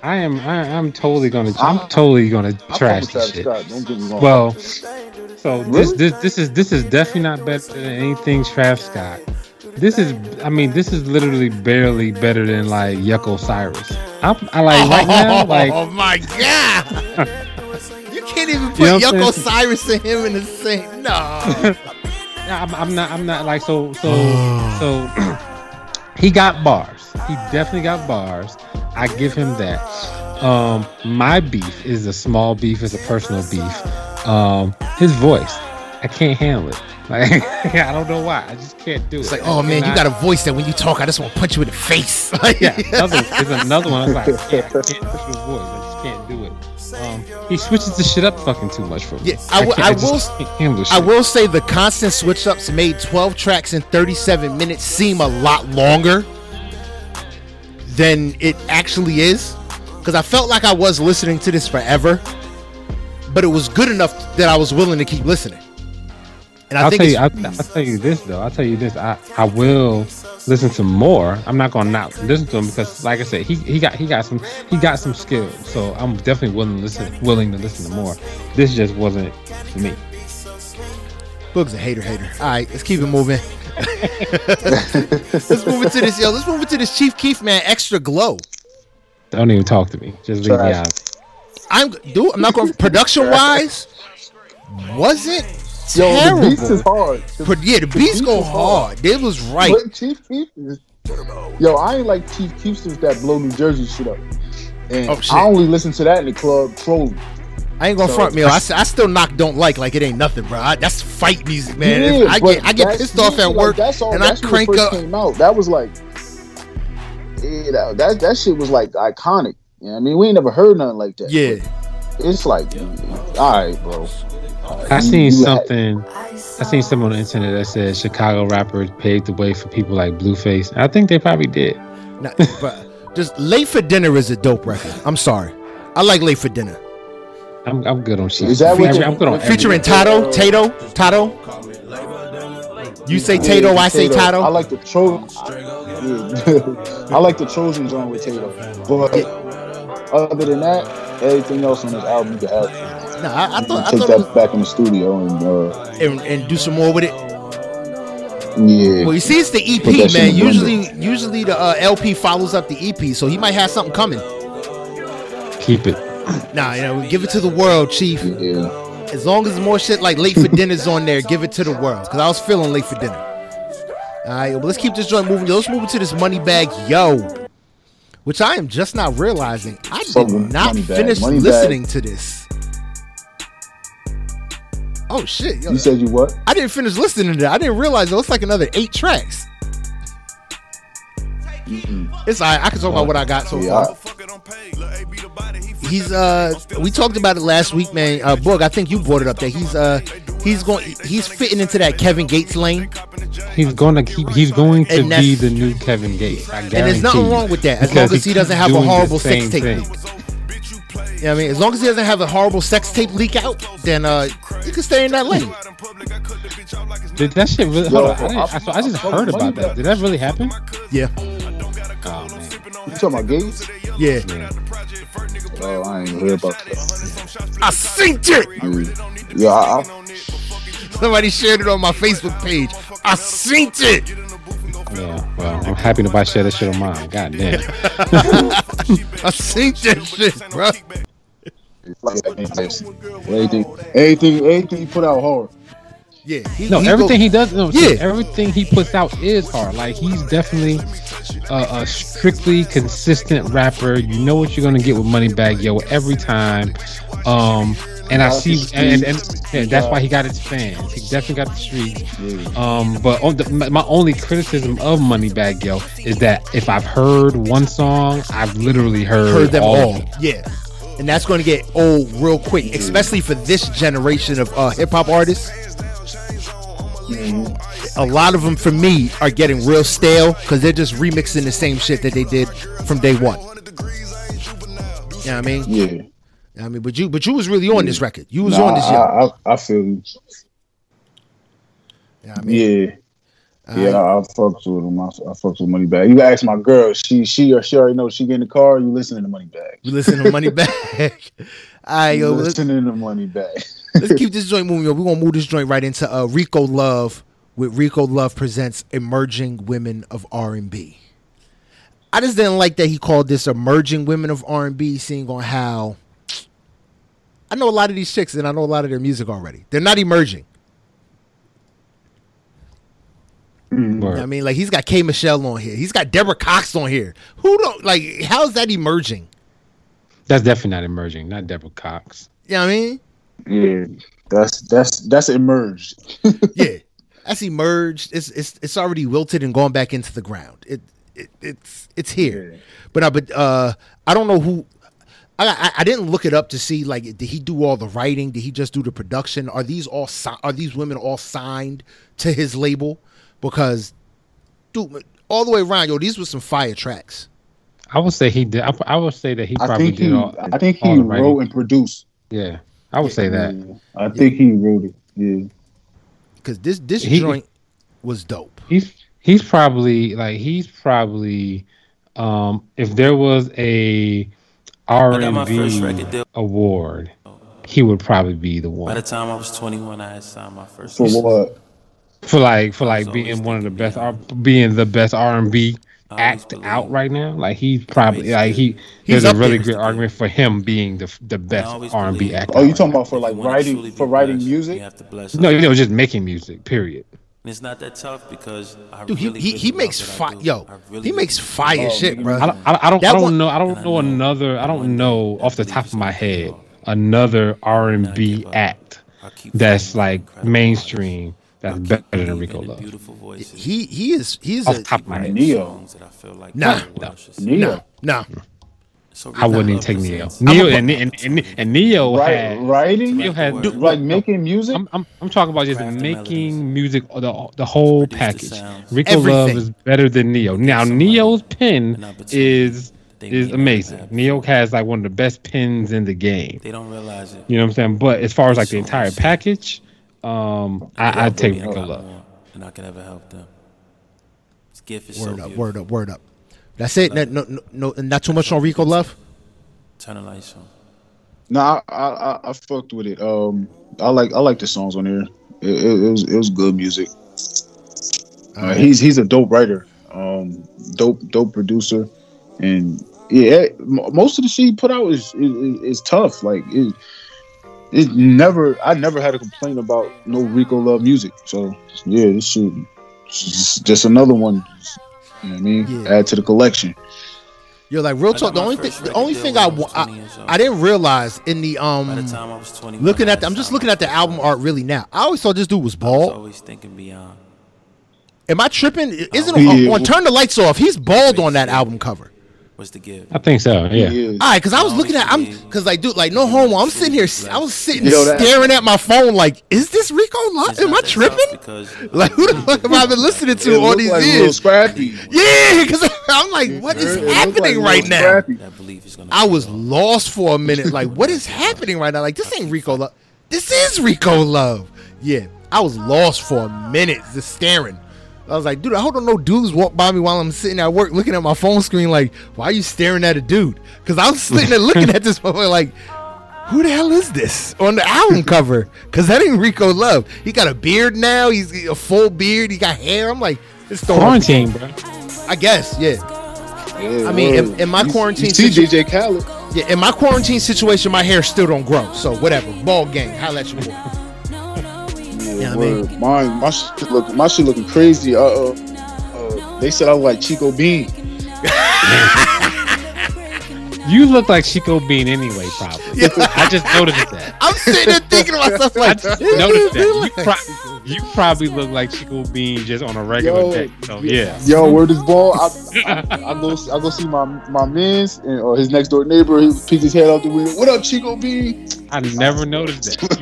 I am. I, I'm totally gonna. I'm, I'm- totally gonna I trash this shit. Scott. Don't get me wrong. Well, so this this this is this is definitely not better than anything Trav Scott. This is. I mean, this is literally barely better than like YK Osiris. I'm, I like right now. <laughs> Oh like oh my god! <laughs> you can't even put You know what I'm YK? Osiris and him in the same. No. <laughs> I'm, I'm not. I'm not like so. So <sighs> so. <clears throat> he got bars. He definitely got bars. I give him that. Um, my beef is a small beef. It's a personal beef. Um, his voice, I can't handle it. <laughs> Like I don't know why. I just can't do It's it. It's like, oh man, you got a voice that when you talk, I just want to punch you in the face. <laughs> yeah, another, there's another one. I was like, can't, I can't voice. I just can't do it. Um, he switches the shit up fucking too much for me. Yeah, I will- I just will- can't handle I shit. will say the constant switch ups made 12 tracks in 37 minutes seem a lot longer than it actually is. Because I felt like I was listening to this forever, but it was good enough that I was willing to keep listening. And I I'll think tell it's, you. I'll, I'll tell you this though. I'll tell you this. I, I will listen to more. I'm not gonna not listen to him because, like I said, he, he got he got some he got some skills. So I'm definitely willing to listen willing to listen to more. This just wasn't for me. Boog's a hater, hater. All right, let's keep it moving. <laughs> let's move into this, yo. Let's move into this Chief Keef man, extra glow. Don't even talk to me. Just leave me out. I'm dude. I'm not going production wise. Wasn't Yo, terrible. the beats is hard. The But yeah, the beats beats go hard. hard. It was right. But Chief Keef is. Yo, I ain't like Chief Keef since that blow New Jersey shit up. And Oh, shit. I only listen to that in the club trolling. I ain't gonna So- front me. I still knock don't like like it ain't nothing, bro. I, that's fight music, man. Yeah, I get I get pissed off at like, work that's all, and I that's when it crank first up. Came out. That was like, yeah, that, that that shit was like iconic. You know what I mean, we ain't never heard nothing like that. Yeah, it's like, all right, bro. I seen something. I seen something on the internet that said Chicago rappers paved the way for people like Blueface. I think they probably did. Nah, but Just late for dinner is a dope record. I'm sorry, I like late for dinner. I'm, I'm good on shit. Is that what I'm good on Featuring Tato, Tato, Tato. You say Tato, I say Tato. I like the Trojan. <laughs> I like the Trojan joint with Tato. But other than that, everything else on this album you can have. Nah, I, I You thought I take thought it was, that back in the studio and uh, and, and do some more with it. yeah. Well, you see, it's the EP, Put that shit man. in the Usually, usually the uh, LP follows up the EP, so he might have something coming. Keep it. Nah, you know, give it to the world, Chief. yeah. As long as more shit like Late for Dinner's on there, give it to the world. Cause I was feeling Late for Dinner. All right, well, let's keep this joint moving. Let's move into this Moneybagg, yo. Which I am just not realizing. I did Fucking not finish Moneybagg. listening to this. Oh shit, yo. You said you what? I didn't finish listening to that. I didn't realize it was like another eight tracks. It's all right. I can talk about what I got so Yeah, far. He's uh we talked about it last week, man. Uh Boog, I think you brought it up that he's uh he's going he's fitting into that Kevin Gates lane. He's gonna keep. He's going to be the new Kevin Gates. I And there's nothing wrong with that, as Because long as he doesn't have a keeps doing the horrible sex same tape thing. Leak. You know what I mean? As long as he doesn't have a horrible sex tape leak out, then uh he can stay in that lane. Did that shit really? Yo, hold on, I, didn't- I, so I just I- I- heard about that. Did that really happen? Yeah. Oh man. You talking about Gates? Yeah. Oh, I ain't hear about that. I synced it. Yeah, yeah I, I, Somebody shared it on my Facebook page. I synced it. Yeah. Well, I'm happy nobody shared that shit on mine. God damn. <laughs> I synced that shit, bro. Everything, everything, everything you put out hard. Yeah. He, No, he everything go- he does, no, Yeah. everything he puts out is hard. Like he's definitely a, a strictly consistent rapper. You know what you're gonna get with Moneybagg Yo every time. Um, and I see, and, and, and yeah, that's why he got his fans. He definitely got the streets. Um, but on the, my, my only criticism of Moneybagg Yo is that if I've heard one song, I've literally heard, heard them all. all. Yeah. And that's going to get old real quick, especially for this generation of uh, hip hop artists. A lot of them, for me, are getting real stale because they're just remixing the same shit that they did from day one. You know what I mean? Yeah. I mean, but you, but you was really on this record. You was Nah, on this, yo. I, I, I feel you. Know I mean? Yeah. Yeah, I, I fucks with him. I, I fucks with Moneybagg. You ask my girl. She she or she already know she get in the car. You listening to Moneybagg. You listen to Money Back. All right, yo, listening to Moneybagg. let's keep this <laughs> joint moving. Yo. We're gonna move this joint right into uh, Rico Love with Rico Love presents Emerging Women of R and B. I just didn't like that he called this Emerging Women of R and B, seeing on how I know a lot of these chicks and I know a lot of their music already. They're not emerging. You know what I mean, like he's got K Michelle on here. He's got Deborah Cox on here. Who don't like? How's that emerging? That's definitely not emerging. Not Deborah Cox. You know I mean? yeah, that's that's that's emerged. <laughs> yeah, that's emerged. It's it's it's already wilted and gone back into the ground. It, it it's it's here. Yeah. But I but uh I don't know who. I, I I didn't look it up to see like did he do all the writing? Did he just do the production? Are these all si- are these women all signed to his label? Because dude, all the way around, yo, these were some fire tracks. I would say he did. I, I would say that he I probably think did he all. I think he the writing. wrote and produced. Yeah, I would say that. Yeah, I think he wrote it. Yeah. Because this this He- joint was dope. He's he's probably like he's probably um if there was a R got my and first B award, he would probably be the one. By the time I was 21, I had signed my first. For what? For like for like being one of the best R, being the best R and B act believe out right now. Like he's probably like he. He's There's a really there. great argument for him being the the best R and B act. Oh, you out talking about for like writing for writing blessed, music? You have to bless. now. No, you know, just making music. Period. And it's not that tough because I Dude, he really, he, really he makes fire. Yo, really, he makes fire Oh, shit, bro. I don't, I, I don't, That I don't one- know. I don't And I know know another. I don't know off the top of my head another R and B act that's like incredible mainstream that's better than Rico Love. Beautiful voices. He he is he's Off a top of my head, Ne-Yo. that I feel like Nah. everyone else should Ne-Yo. sing. no no. So I wouldn't even take Ne-Yo. Ne-Yo a- and, and, and, and Ne-Yo Right, had. writing, Ne-Yo had. Like dude, like no, making music. I'm, I'm, I'm talking about just Craft the making music, the, the whole Produce the package. sounds. Rico Love is better than Ne-Yo. Now, Ne-Yo's pen is is amazing. Nav- New York has like one of the best pins in the game. They don't realize it. You know what I'm saying? But as far as like the entire much. package, um, I, I'd take bring me Rico Love. more than I can ever help them. This gift is Word so up, beautiful. word up, word up. That's it. No, no, no, no, not too much on Rico Love. Turn the lights on. Nah, I, I I- I fucked with it. Um, I like I like the songs on there. It, it, it was it was good music. Uh, he's he's a dope writer, um, dope dope producer, and yeah, most of the shit he put out is is, is tough. Like it, it never I never had a complaint about no Rico Love music. So yeah, this shit just, just another one. You know what I mean? Yeah. Add to the collection. You're like real talk. The only thing, the only thing I, I was wa- 20 I, years old. I didn't realize in the um By the time I was 21, looking at the, I'm just looking at the album art really now. I always thought this dude was I was bald. always thinking beyond. Am I tripping? Isn't Yeah. on, on Turn the Lights Off? He's bald on that album cover. What's the gift? I think so. Yeah. Yeah. All right, because I was looking at I'm because like dude like no homo. I'm sitting here. I was sitting Yo, that- staring at my phone like, is this Rico? Love? Am I not that tough tripping? Because <laughs> Like who the fuck have I been listening to It all these like Lil years? Scrappy. Yeah, because <laughs> I'm like, what is It looked like happening Lil right now? Scrappy. that belief is gonna. I was off. lost for a minute. Like, what is <laughs> happening right now? Like, this ain't Rico Love. This is Rico Love. Yeah, I was lost for a minute, just staring. I was like, dude, I hope no dudes walk by me while I'm sitting at work looking at my phone screen. Like, why are you staring at a dude? Because I was sitting there looking at this <laughs> motherfucker like, who the hell is this on the album <laughs> cover? Because that ain't Rico Love. He got a beard now. He's a full beard. He got hair. I'm like, it's throwing- Quarantine, bro. I guess, yeah. Yeah, I mean, in- in my You- quarantine you see situ- DJ Khaled. Yeah, in my quarantine situation, my hair still don't grow. So whatever. Ball game. Holla at you. boy. Yeah, I word. mean- Mine, my shit look, my shit looking crazy. Uh, uh, uh, they said I was like Chico Bean. <laughs> You look like Chico Bean anyway, probably. I just noticed that. <laughs> I'm sitting there thinking to myself I like, just noticed that. <laughs> You, pro- you probably look like Chico Bean just on a regular Yo, day. So yeah. Yo, where this ball? I, I, <laughs> I go, I go see my my man's and or his next door neighbor. He peeks his head out the window. What up, Chico Bean? I never noticed that.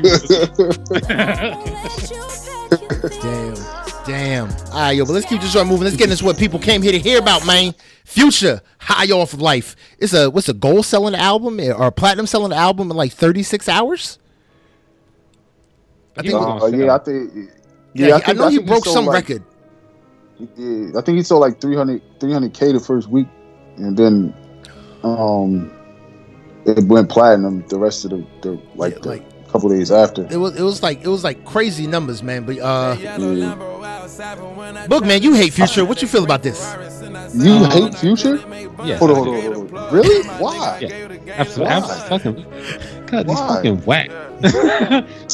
Damn. Damn. All right, yo, but let's keep this joint moving. Let's get into what people came here to hear about, man. Future, high off of life. It's a what's a gold selling album or a platinum selling album in like 36 hours? I think. Yeah. Uh, yeah, I think. Yeah, yeah, I, think- know he think broke sold some like- record. Yeah, I think he sold like 300 300k the first week, and then um, it went platinum the rest of the, the like Yeah, the like- couple days after. It was it was like it was like crazy numbers, man. But uh, Yeah. Book, man, you hate Future. What you feel about this? You Um, hate Future? yeah. Hold on, hold on, hold on. Really? Why? Yeah. Absolutely. <laughs> Why? absolutely fucking. Cause he's fucking whack. <laughs>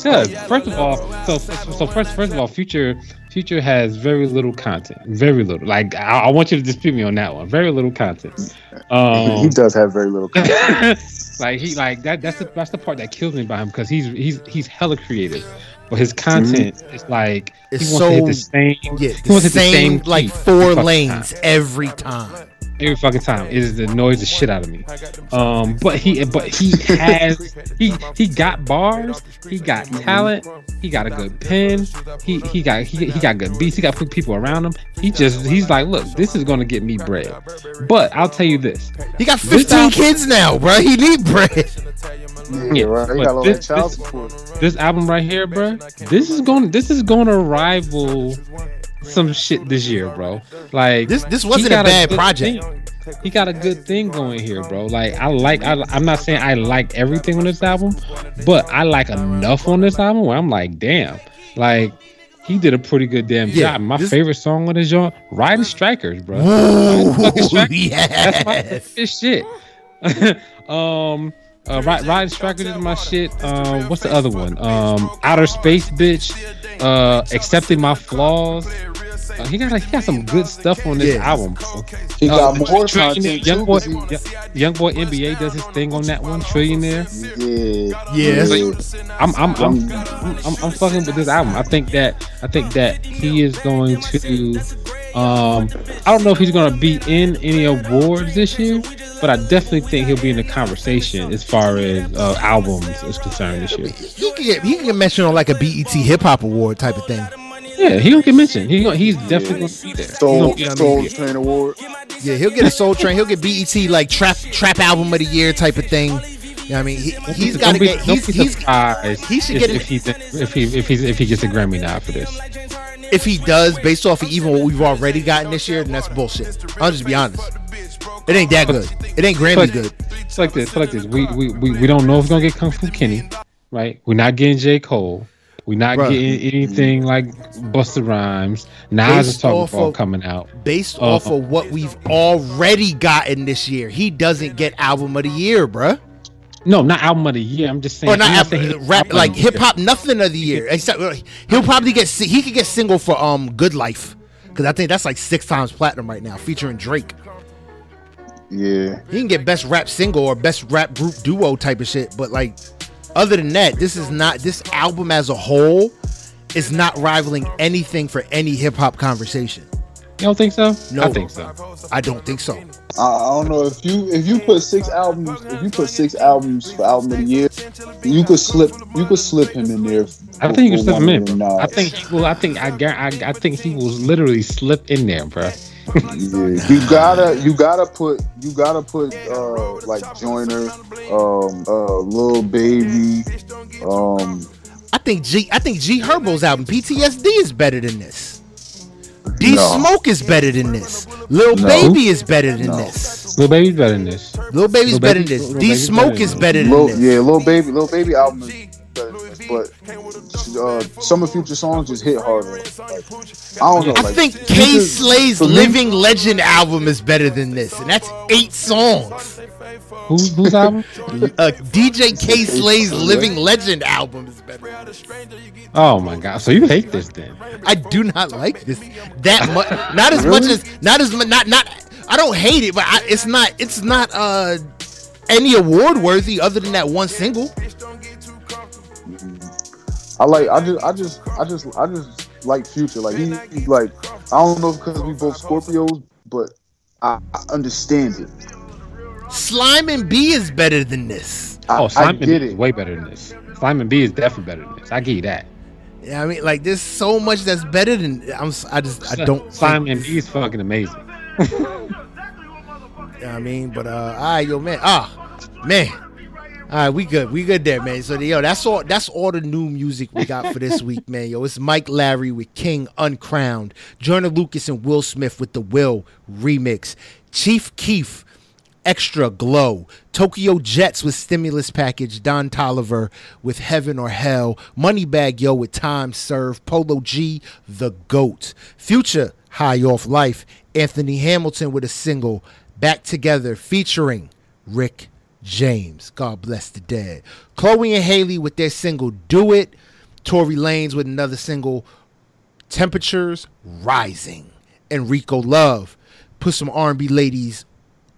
Cause first of all, so so first first of all, Future Future has very little content. Very little. Like I, I want you to dispute me on that one. Very little content. <laughs> he Um, does have very little. content. like he like that that's the that's the part that kills me about him because he's he's he's hella creative. But his content is like It's he wants to hit the same Yeah, he wants to hit the same, same like four lanes time. every time. every fucking time. It is the noise the shit out of me. Um, but he but he has he he got bars. He got talent. He got a good pen. He he got he, he got good beats. He got people around him. He just he's like, look, this is gonna get me bread. But I'll tell you this. He got 15 kids now, bro. He need bread. Yeah, Yeah, right. He but got all this- that child this- support. This album right here, bro. This is going this is going to rival some shit this year, bro. Like This this wasn't a bad good project. thing. He got a good thing going here, bro. Like I like, I, I'm not saying I like everything on this album, but I like enough on this album where I'm like, damn, like he did a pretty good damn Yeah, job. My this- favorite song on this joint, "Riding Strikers," bro. Ooh, Fucking Strikers. That's my <laughs> shit. <laughs> um, uh, Strikers is my shit. Um, what's the other one? Um, Outer Space, bitch. Uh, accepting my flaws. Uh, he got he got some good stuff on this Yeah. album. Bro. He Uh, got more content Young too. boy, 'cause Young- Young boy NBA does his thing on that one. Trillionaire. Yeah. Yeah. yeah. I'm I'm I'm, I'm I'm I'm fucking with this album. I think that I think that he is going to. Um, I don't know if he's going to be in any awards this year, but I definitely think he'll be in the conversation as far as uh, albums is concerned this year. He can get he can get mentioned on like a BET hip hop award type of thing. Yeah, he gonna get mentioned. He gonna, he's definitely gonna be there. Soul, gonna be Soul Train Award. Yeah, he'll get a Soul Train. He'll get BET like trap trap album of the year type of thing. You know what I mean, he, he's got to Don't get. don't He's, be he's surprised he should if, get it- if he if he if he if he gets a Grammy now for this. if he does, based off of even what we've already gotten this year, then that's bullshit. I'll just be honest. It ain't that good. It ain't Grammy But- good. It's like this. It's like this. We, we we we don't know if we're gonna get Kung Fu Kenny, right? We're not getting J Cole. We're not Bruh. getting anything like Busta Rhymes. Nas Based is talking off about of- coming out. Based Uh, off of what we've already gotten this year, he doesn't get album of the year, bruh. No, not album of the year. I'm just saying. Or not, I'm album, saying rap like of the year. hip hop, nothing of the year. Except uh, he'll probably get he could get single for um Good Life because I think that's like six times platinum right now, featuring Drake. Yeah. He can get best rap single or best rap group duo type of shit. But like, other than that, this is not this album as a whole is not rivaling anything for any hip hop conversation. You don't think so? No. I think so. I don't think so. I, I don't know if you if you put six albums if you put six albums for album of the year, you could slip you could slip him in there. I think you could slip him in. of Bro. I think he will. I think I, I I think he will literally slip in there, bro. Yeah, you gotta you gotta put you gotta put uh like Joyner, um uh Lil Baby, um I think G I think G Herbo's album PTSD is better than this. D No. Smoke is better than this. Lil No. Baby is better than No. this. Lil Baby's better than this. Lil Baby's Lil better than this. Lil D Smoke is better than Lil, this. yeah, Lil Baby, Lil Baby album is better than this, but uh, some of Future songs just hit harder. Like, I don't know. I like, think Kay Slay's for me- Living Legend album is better than this, and that's eight songs. Who, whose album? Uh, DJ Kay Slay's Living Legend album is better. Oh my god! So you hate this then? I do not like this that much. Not as much as not as mu- not not. I don't hate it, but I, it's not it's not uh any award worthy other than that one single. I like. I just. I just. I just. I just like Future. Like he. He's like. I don't know because we both Scorpios, but I, I understand it. Slime and B is better than this. I, Oh, I Simon get B is it. way better than this. Slime and B is definitely better than this. I give you that. Yeah, I mean, like there's so much that's better than I'm. I just I don't. think and this- B is fucking amazing. You know what I mean, but uh, all right, yo, man, ah, man, all right, we good, we good there, man. So yo, that's all. That's all the new music we got for this week, man. Yo, it's Mike Larry with King Uncrowned, Joyner Lucas and Will Smith with the Will remix, Chief Keef. Extra Glow, Tokyo Jetz with Stimulus Package, Don Toliver with Heaven or Hell, Moneybagg Yo with Time Served, Polo G, The Goat, Future High Off Life, Anthony Hamilton with a single, Back Together featuring Rick James. God bless the dead. Chloe and Halle with their single Do It, Tory Lanez with another single, Temperatures Rising. And Rico Love put some R&B ladies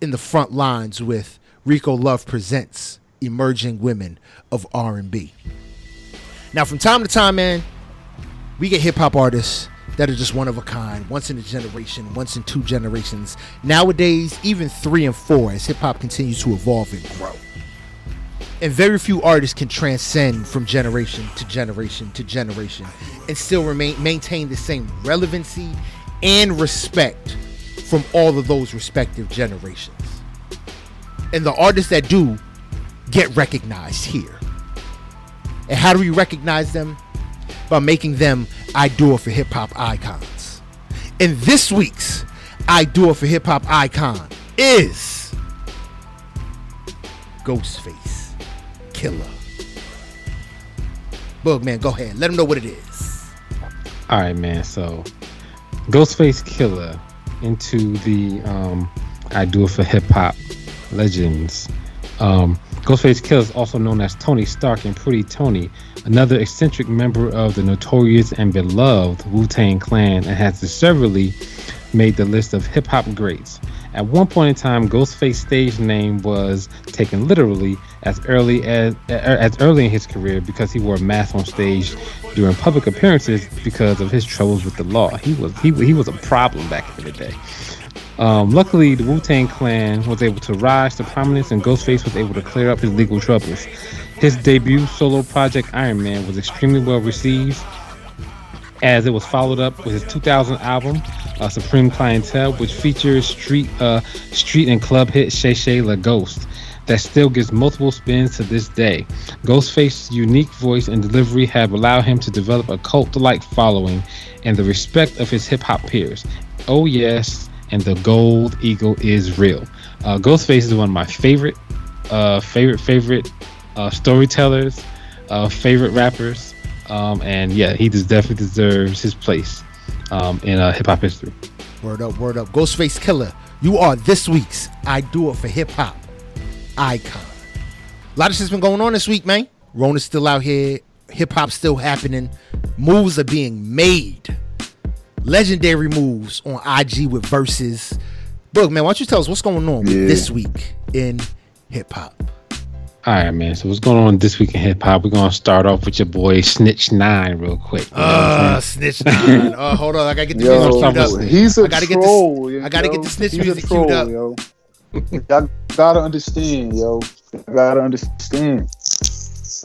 in the front lines with Rico Love presents Emerging Women of R&B. Now, from time to time, man, we get hip hop artists that are just one of a kind, once in a generation, once in two generations. Nowadays, even three and four, as hip hop continues to evolve and grow. And very few artists can transcend from generation to generation to generation and still remain maintain the same relevancy and respect from all of those respective generations. And the artists that do get recognized here. And how do we recognize them? By making them I Do It for Hip Hop icons. And this week's I Do It for Hip Hop icon is Ghostface Killah. Boogman, go ahead. Let them know what it is. All right, man. So, Ghostface Killah into the um, I do it for hip hop legends. Um, Ghostface Killah is also known as Tony Stark and Pretty Tony, another eccentric member of the notorious and beloved Wu Tang Clan, and has deservedly made the list of hip hop greats. At one point in time, Ghostface's stage name was taken literally as early as as early in his career because he wore a mask on stage during public appearances because of his troubles with the law. He was he, he was a problem back in the day. Um, luckily, the Wu Tang Clan was able to rise to prominence, and Ghostface was able to clear up his legal troubles. His debut solo project, Iron Man, was extremely well received, as it was followed up with his 2000 album uh, Supreme Clientele, which features street uh, street and club hit Cherchez LaGhost that still gets multiple spins to this day. Ghostface's unique voice and delivery have allowed him to develop a cult-like following and the respect of his hip-hop peers. Oh yes, and the gold eagle is real. Uh, Ghostface is one of my favorite, uh, favorite, favorite uh, storytellers, uh, favorite rappers, um, and yeah, he just definitely deserves his place um, in uh, hip hop history. Word up, word up. Ghostface Killah, you are this week's I Do It for Hip Hop icon. A lot of shit's been going on this week, man. Rona's still out here. Hip hop's still happening. Moves are being made. Legendary moves on IG with verses. Book, man, why don't you tell us what's going on Yeah. this week in hip hop? All right, man. So what's going on this week in hip hop? We're gonna start off with your boy Snitch Nine real quick. You know Uh, snitch nine. Uh, <laughs> hold on, I gotta get the Yo, music queued up. he's a I gotta get this- troll. I gotta get the snitch He's a music queued up. Yo. Y'all gotta understand, yo. Y'all gotta understand.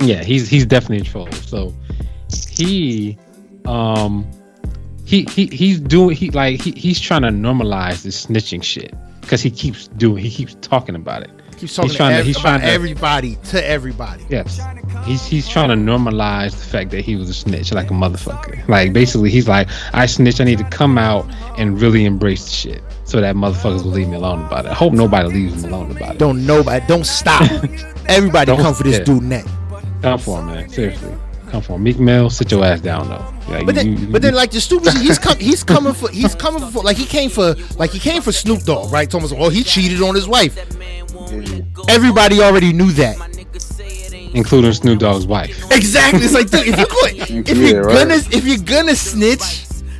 yeah, he's he's definitely a troll. So he um he he he's doing he like he, he's trying to normalize this snitching shit because he keeps doing he keeps talking about it. Keep talking He's trying to- to, he's about trying to- everybody to everybody. Yes. He's he's trying to normalize the fact that he was a snitch like a motherfucker. Like basically he's like, I snitch, I need to come out and really embrace the shit. So that motherfuckers will leave me alone about it. I hope nobody leaves him alone about it. Don't nobody, don't stop. <laughs> Everybody Don't- come for this yeah. dude neck. come for him, man. Seriously. Come for. Meek Mill, sit your ass down though. Like, But then, you- you- but then, like the stupid, he's he's coming for, he's coming for, like he came for, like he came for Snoop Dogg, right? Thomas, oh, he cheated on his wife. Everybody already knew that. including Snoop Dogg's wife. Exactly. It's like, dude, if you could, <laughs> if Yeah, you're right. gonna, if you're gonna snitch,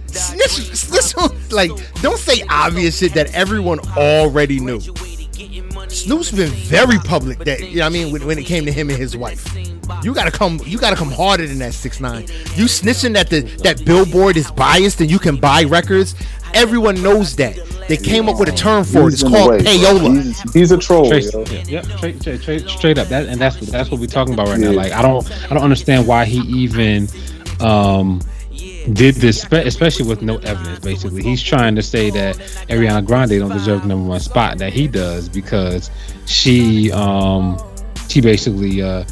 snitch, snitch. on- Like, don't say obvious shit that everyone already knew. Snoop's been very public that you know what I mean when, when it came to him and his wife. You gotta come you gotta come harder than that six nine. You snitching that the that billboard is biased and you can buy records. Everyone knows that. They came up with a term for it. It's He's in the called way, payola. He's, he's a troll, Straight, yo. yeah, straight, straight, straight, straight up. That and that's what that's what we're talking about right now. Like I don't I don't understand why he even um did this, especially with no evidence. Basically, he's trying to say that Ariana Grande don't deserve the number one spot that he does because she um she basically uh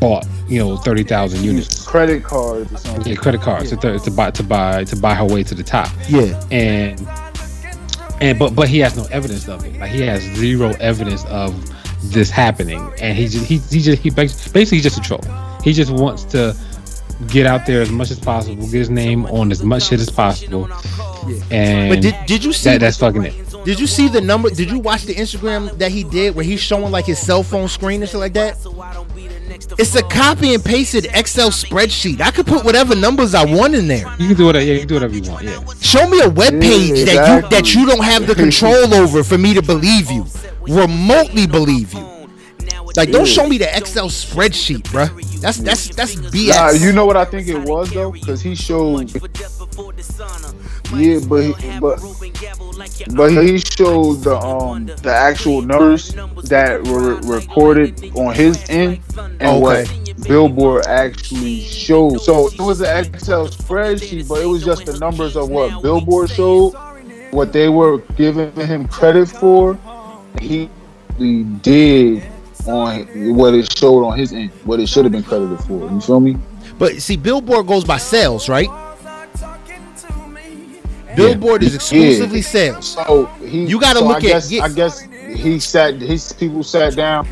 bought you know thirty thousand units. Credit cards or something. Yeah, credit cards to, th- to buy to buy to buy her way to the top Yeah. and and but but he has no evidence of it. Like he has zero evidence of this happening, and he just he he just he bas- basically he's just a troll. He just wants to get out there as much as possible, get his name on as much shit as possible, and But did did you see that, that's fucking it. did you see the number did you watch the Instagram that he did where he's showing like his cell phone screen and shit like that? It's a copy and pasted Excel spreadsheet. I could put whatever numbers I want in there. You can do whatever. Yeah, you can do whatever you want. Yeah. Show me a web Yeah, page that you that you don't have the control over for me to believe you, remotely believe you. Like, don't show me the Excel spreadsheet, bruh. That's that's that's BS. Nah, you know what I think it was though, because he showed. Yeah, but he, but but he showed the um the actual numbers that were recorded on his end and what Billboard actually showed. So it was an Excel spreadsheet, but it was just the numbers of what Billboard showed, what they were giving him credit for. He he did on what it showed on his end, what it should have been credited for. You feel me? But see, Billboard goes by sales, right? Billboard is exclusively sales. So he, You gotta so look I at- guess, yeah. I guess he sat. His people sat down.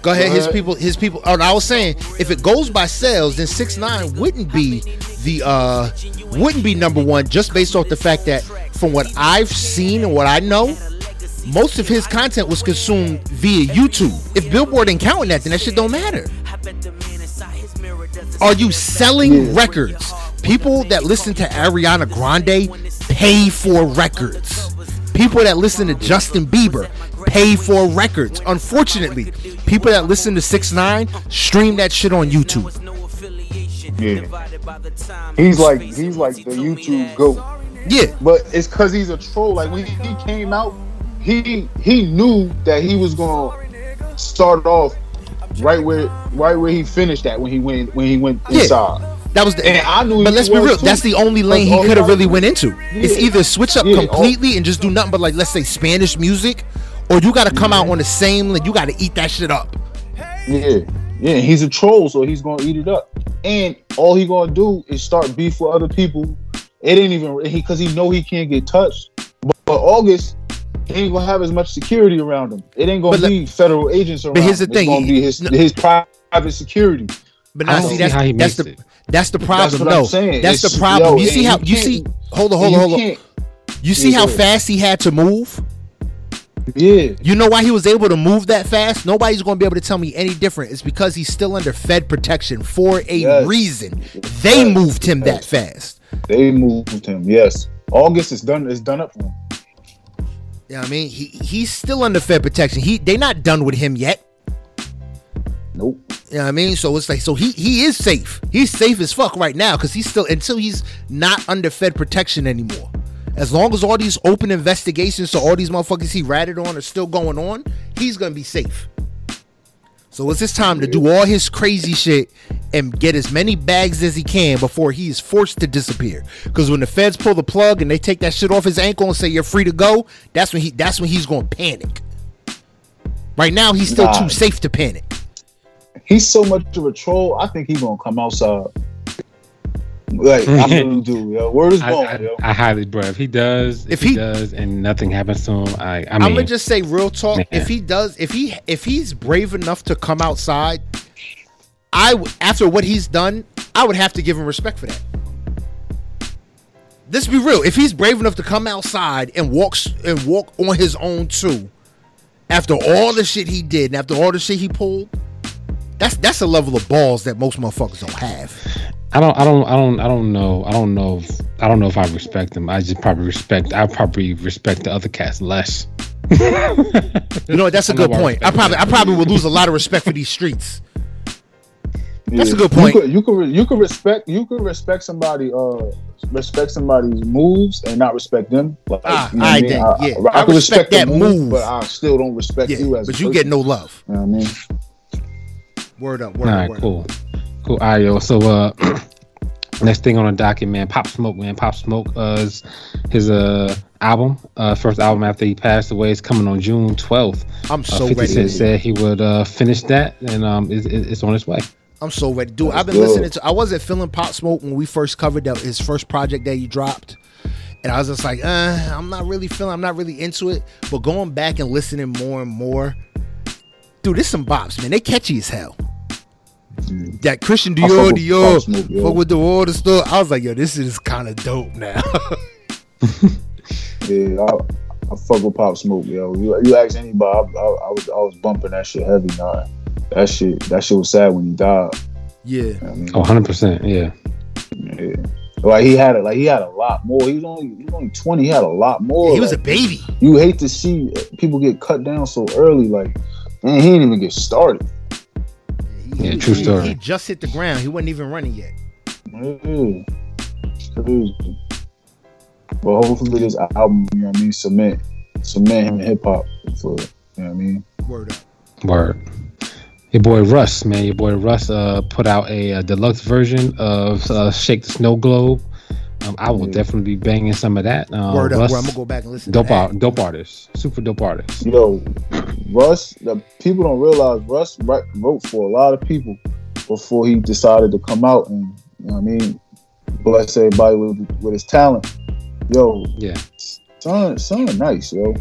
Go ahead, his Go ahead. people, his people. Oh, I was saying, if it goes by sales, then six nine wouldn't be the uh wouldn't be number one just based off the fact that from what I've seen and what I know, most of his content was consumed via YouTube. If Billboard ain't counting that, then that shit don't matter. Are you selling Yeah. records? People that listen to Ariana Grande pay for records. People that listen to Justin Bieber pay for records. Unfortunately, people that listen to 6 9 stream that shit on YouTube. Yeah. He's like he's like the YouTube goat. Yeah. But it's cause he's a troll. Like when he came out, he he knew that he was gonna start off right where right where he finished at when he went when he went Yeah. inside. That was the. And I knew but let's be real. too. That's the only lane he he could have really went into. It's either switch up Yeah, oh. completely and just do nothing but like let's say Spanish music, or you got to come out on the same. Like you got to eat that shit up. Yeah, yeah. He's a troll, so he's gonna eat it up. And all he gonna do is start beef with other people. It ain't even he because he know he can't get touched. But, but August, he ain't gonna have as much security around him. It ain't gonna But be federal agents around. But here's the him. thing, It's gonna be his no- his private security. But I now don't see see that's how he that's makes the it. that's the problem. what no, I'm saying. that's It's- the problem. yo, you see how you you see. Hold on, hold on, hold on. You see Yeah, how fast he had to move. Yeah, You know why he was able to move that fast? Nobody's going to be able to tell me any different. It's because he's still under Fed protection for a Yes. reason. They Yes. moved him that fast. they moved him. Yes, August is done. Is done up for him. You know what I mean? He he's still under Fed protection. He they're not done with him yet. Nope. You know what I mean? So it's like so he he is safe. He's safe as fuck right now because he's still until he's not under Fed protection anymore. As long as all these open investigations, so all these motherfuckers he ratted on are still going on, he's gonna be safe. So it's his time to do all his crazy shit and get as many bags as he can before he is forced to disappear. Because when the feds pull the plug and they take that shit off his ankle and say you're free to go, that's when he that's when he's gonna panic. Right now, he's still Nah. too safe to panic. He's so much of a troll. I think he's gonna come outside. Like I <laughs> really do. Yo, word is I. I, yo. I highly, bro. If he does, if, If he, he- does, and nothing happens to him, I, I mean, I'm gonna just say real talk. Man. If he does, if he if he's brave enough to come outside, I w- after what he's done, I would have to give him respect for that. Let's be real. If he's brave enough to come outside and walks and walk on his own too, after all the shit he did and after all the shit he pulled, that's that's a level of balls that most motherfuckers don't have. I don't, I don't, I don't, I don't know. I don't know. If, I don't know if I respect him. I just probably respect. I probably respect the other cats less. <laughs> You know? That's a I know good I point. I respect probably I probably would lose a lot of respect for these streets. That's a good point. You could, you could you could respect you could respect somebody uh respect somebody's moves and not respect them. Like, Ah, you know what I aight mean? then, I, yeah. I, I can respect respect, that move, move. but I still don't respect Yeah, you as. but a you person. get no love. You know what I mean? Word up, word All up, right, word up. Cool, cool. All right, yo. So, uh, <clears throat> next thing on the docket, man. Pop Smoke, man. Pop Smoke, uh, is his uh album, uh, first album after he passed away, is coming on June twelfth. I'm Uh, so 50 ready. Cent said he would uh finish that, and um, it's, it's on its way. I'm so ready, dude. Let's I've been go. listening to. I wasn't feeling Pop Smoke when we first covered that his first project that he dropped, and I was just like, uh, I'm not really feeling. I'm not really into it. But going back and listening more and more, dude, there's some bops, man. They catchy as hell. That Christian I fuck Dior, with Dior, Smoke, yo. fuck with the water stuff. I was like, yo, this is kind of dope now. <laughs> Yeah, I, I fuck with Pop Smoke, yo. You, you ask anybody, I, I, I was I was bumping that shit heavy. Nah, that shit that shit was sad when he died. yeah, You know I mean? Oh, 100 percent. Yeah. Yeah. Like he had it, like he had a lot more. He was only he was only twenty. He had a lot more. he was a baby. you hate to see people get cut down so early. Like, man, he didn't even get started. He- Yeah, true story. He just hit the ground. He wasn't even running yet. Yeah. Crazy. But hopefully this album, you know what I mean, cement cement him in hip hop for you know what I mean. Word up. Word. Your boy Russ, man. Your boy Russ uh, put out a, uh deluxe version of uh, "Shake the Snow Globe." Um, I will Yeah. definitely be banging some of that. Um, Word up. Russ, Word, I'm gonna go back and listen. dope to that. art, dope artist, super dope artist. Yo, Russ, the people don't realize Russ write, wrote for a lot of people before he decided to come out and you know what I mean, bless everybody with with his talent. Yo, Yeah, son, son, nice, yo.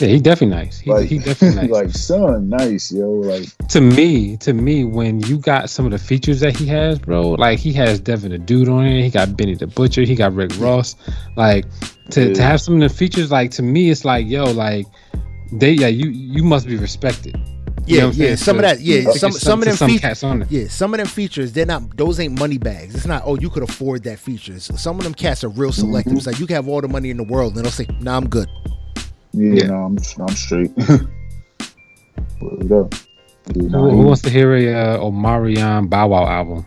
Yeah, he definitely nice. He, Like, he <laughs> definitely nice. like son, nice, yo. Like, to me, to me, when you got some of the features that he has, bro, like he has Devin the Dude on it, he got Benny the Butcher, he got Rick Ross. Like to, to have some of the features, like to me, it's like, yo, like they yeah, you you must be respected. You Yeah, know yeah. saying? Some of that, yeah. to Some get some of them some features. cats on it. Yeah, some of them features, they're not. Those ain't money bags. It's not. Oh, you could afford that features. Some of them cats are real selective. Mhm. It's like you can have all the money in the world, and they'll say, "Nah, I'm good." Yeah, Yeah. no, I'm I'm straight. Word up. Yeah, Who, who wants to hear a uh, Omarion Bow Wow album?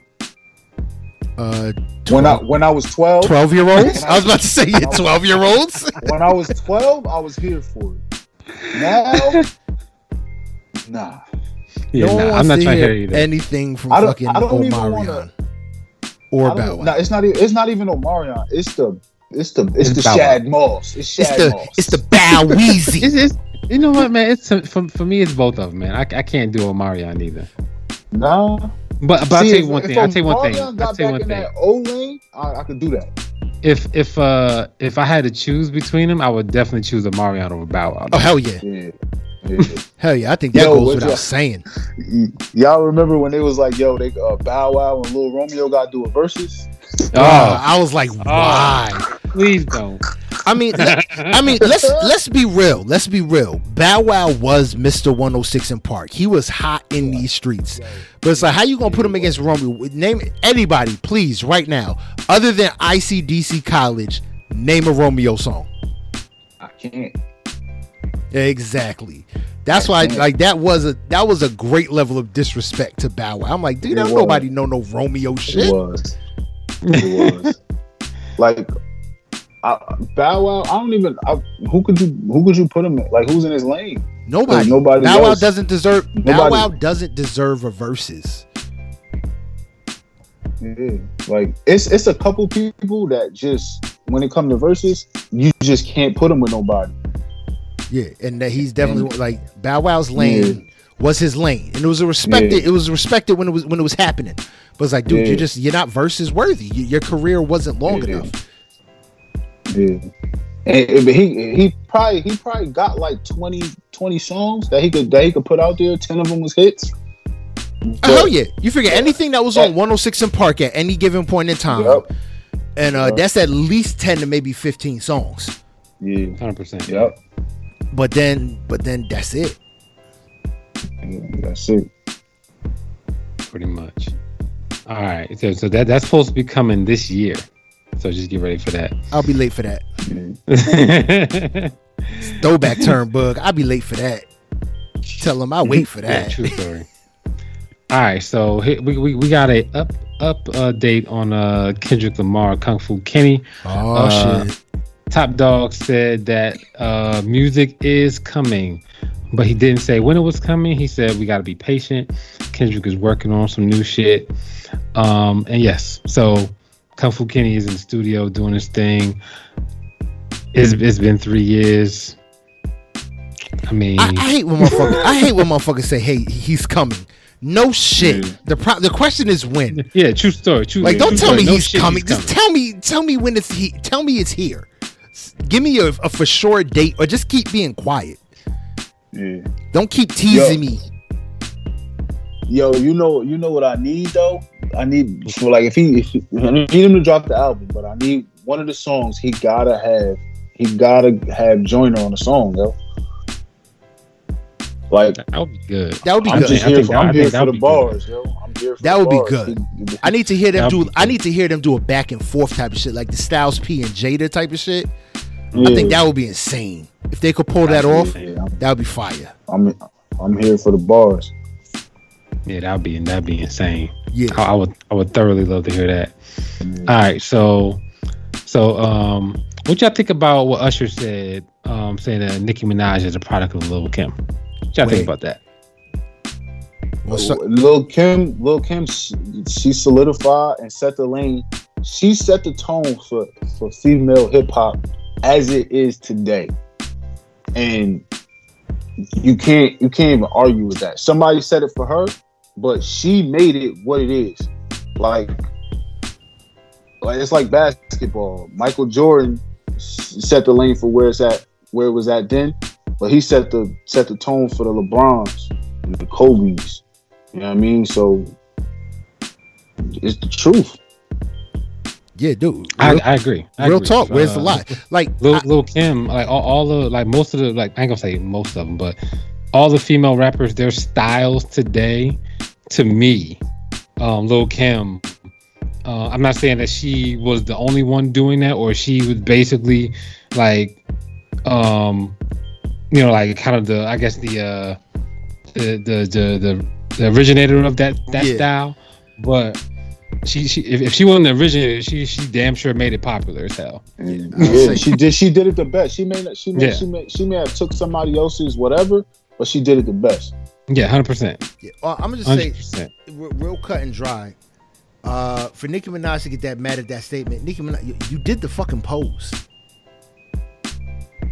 Uh, when I when I was twelve, twelve year olds. I was about to say, yeah, twelve year olds. <laughs> when I was 12, I was here for it. Now, <laughs> nah. Yeah, no nah, I'm not to trying to hear hear anything from I don't- fucking I don't even Omarion. wanna- or I Bow Wow? No, it's not. Even, it's not even Omarion. It's the. It's the. It's, It's the Bow Wow. Shad Moss. It's Shad it's the Moss. it's the Bow <laughs> Weezy. It's, it's, you know what, man? It's for, for me, it's both of them, man. I, I can't do Omarion either. nah. But but I'll See, tell you one thing. I'll tell you one thing. I'll got tell you one thing. that O lane, I, I could do that. If if uh if I had to choose between them, I would definitely choose Omarion over Bow Wow. Oh hell yeah, Yeah. yeah. <laughs> hell yeah! I think that Yo, goes what's without your- saying. Y- Y'all remember when it was like, "Yo, they uh, Bow Wow and Lil Romeo got to do a versus." Uh, Oh, I was like, why? Please don't. I mean, let- I mean, let's let's be real. Let's be real. Bow Wow was Mr. 106 & Park. He was hot in these streets. But it's like, how you gonna put him against Romeo? Name anybody, please, right now, other than ICDC College. Name a Romeo song. I can't. Exactly. That's why, like, that was a that was a great level of disrespect to Bow Wow. I'm like, dude, It don't was. nobody know no Romeo shit. It shit. was. It was. <laughs> like I, Bow Wow. I don't even. I, who could you? Who could you put him? In? Like who's in his lane? Nobody. nobody Bow Wow doesn't deserve. Bow Wow doesn't deserve a verses. Yeah. Like it's it's a couple people that just when it comes to verses, you just can't put them with nobody. Yeah, and that he's definitely like Bow Wow's lane was his lane, and it was a respected. Yeah. It was respected when it was when it was happening. But it's like, dude, Yeah. you just you're not verses worthy. You, your career wasn't long Yeah. enough. Yeah. And, and- but he he probably he probably got like 20, 20 songs that he could that he could put out there. Ten of them was hits. Oh, hell yeah! You figure anything that was on 106 & Park at any given point in time, Yep. and uh, Yep. that's at least 10 to maybe 15 songs. Yeah. Hundred percent. Yep. But then, but then that's it. Yeah, That's it. Pretty much. All right. So so that that's supposed to be coming this year. So just get ready for that. I'll be late for that. Yeah. <laughs> Throwback turn bug. I'll be late for that. Tell them I wait for Yeah, that. true story. All right, so we, we, we got a up up uh, date on uh, Kendrick Lamar Kung Fu Kenny. Oh Uh, shit! Top Dawg said that uh, music is coming, but he didn't say when it was coming. He said we got to be patient. Kendrick is working on some new shit. Um, and yes, so Kung Fu Kenny is in the studio doing his thing. It's, it's been three years. I mean, I, I hate when motherfuckers. I hate when motherfuckers say, "Hey, he's coming." No shit. Yeah. The pro- the question is when. yeah, true story. True. Like, don't true tell story. me No he's shit, coming. Just tell me, tell me when it's he. Tell me it's here. Give me a, a for sure date, or just keep being quiet. Yeah. Don't keep teasing Yo. me. Yo, you know, you know what I need though. I need for like if he, if he, I need him to drop the album, but I need one of the songs. He gotta have, he gotta have Joyner on the song, yo. Like That would be good. That would be I'm good. just I here think for, that- I I'm here for the be bars, yo. I'm here for That would be good. I need to hear them That'd do. I need to hear them do a back and forth type of shit, like the Styles P and Jada type of shit. I think that would be insane. If they could pull that off, Yeah, that would be fire. I'm I'm here for the bars. Yeah, that'd be that'd be insane. Yeah. I, I would I would thoroughly love to hear that. Yeah. All right, so so um, what y'all think about what Usher said, um, saying that Nicki Minaj is a product of Lil Kim? What y'all Wait. think about that? Well, so- Lil Kim, Lil Kim, she, she solidified and set the lane. She set the tone for for female hip hop as it is today, and you can't you can't even argue with that. Somebody said it for her, but she made it what it is. Like, like it's like basketball. Michael Jordan set the lane for where it's at, where it was at then, but he set the set the tone for the LeBrons and the Kobe's. You know what I mean? So it's the truth. yeah, dude. I, Real, I agree. I real agree. talk. Where's the Uh, lie? Like, Lil, I- Lil Kim, like all, all the like most of the like I ain't gonna say most of them, but all the female rappers, their styles today, to me, um, Lil Kim. Uh, I'm not saying that she was the only one doing that, or she was basically like, um, you know, like kind of the I guess the uh, the the the the, the originator of that that Yeah. style, but. She, she if, if she wasn't the originator, she she damn sure made it popular as hell. And yeah, she did. She did it the best. She may not. She may. Yeah. She may. She may have took somebody else's whatever, but she did it the best. Yeah, hundred percent, yeah, I'm gonna just hundred say, percent. real, cut and dry. Uh, for Nicki Minaj to get that mad at that statement, Nicki Minaj, you, you did the fucking pose,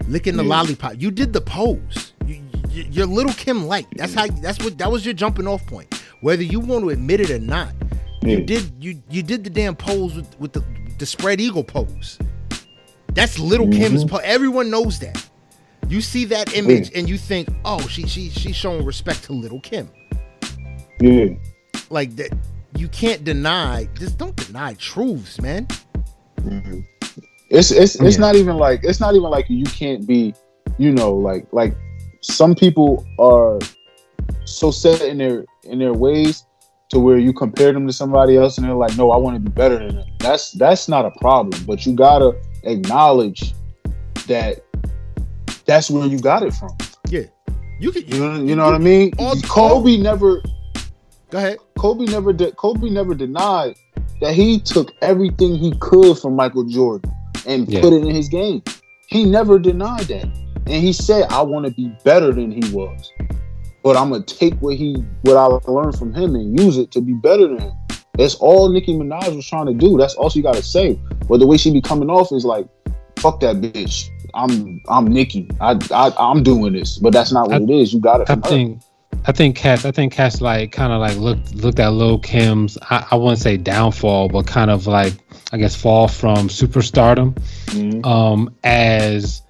licking the Yeah. lollipop. You did the pose. You, you, you're little Kim light. That's how. That's what. That was your jumping off point. Whether you want to admit it or not, you did. You you did the damn pose with, with the the spread eagle pose. That's little Kim's. Po- Everyone knows that. You see that image and you think, oh, she she she's showing respect to little Kim. Yeah. Like that. You can't deny. Just don't deny truths, man. Mm-hmm. It's it's it's Yeah. not even like it's not even like you can't be, you know, like like some people are so set in their in their ways to where you compare them to somebody else and they're like, no, I want to be better than them. That's that's not a problem, but you gotta acknowledge that that's where you got it from. Yeah, you can. You know you know what I mean? all- Kobe never Go ahead. Kobe never de- Kobe never denied that he took everything he could from Michael Jordan and Yeah. put it in his game. He never denied that, and he said, "I want to be better than he was, but I'm gonna take what he what I learned from him and use it to be better than him." That's all Nicki Minaj was trying to do. That's all she got to say. But the way she be coming off is like, "Fuck that bitch." I'm I'm Nicki. I, I I'm doing this, but that's not what I- it is. You got it I from her. think I think Cass I think Cass like kind of like looked looked at Lil Kim's I, I wouldn't say downfall, but kind of like I guess fall from superstardom Mhm. um as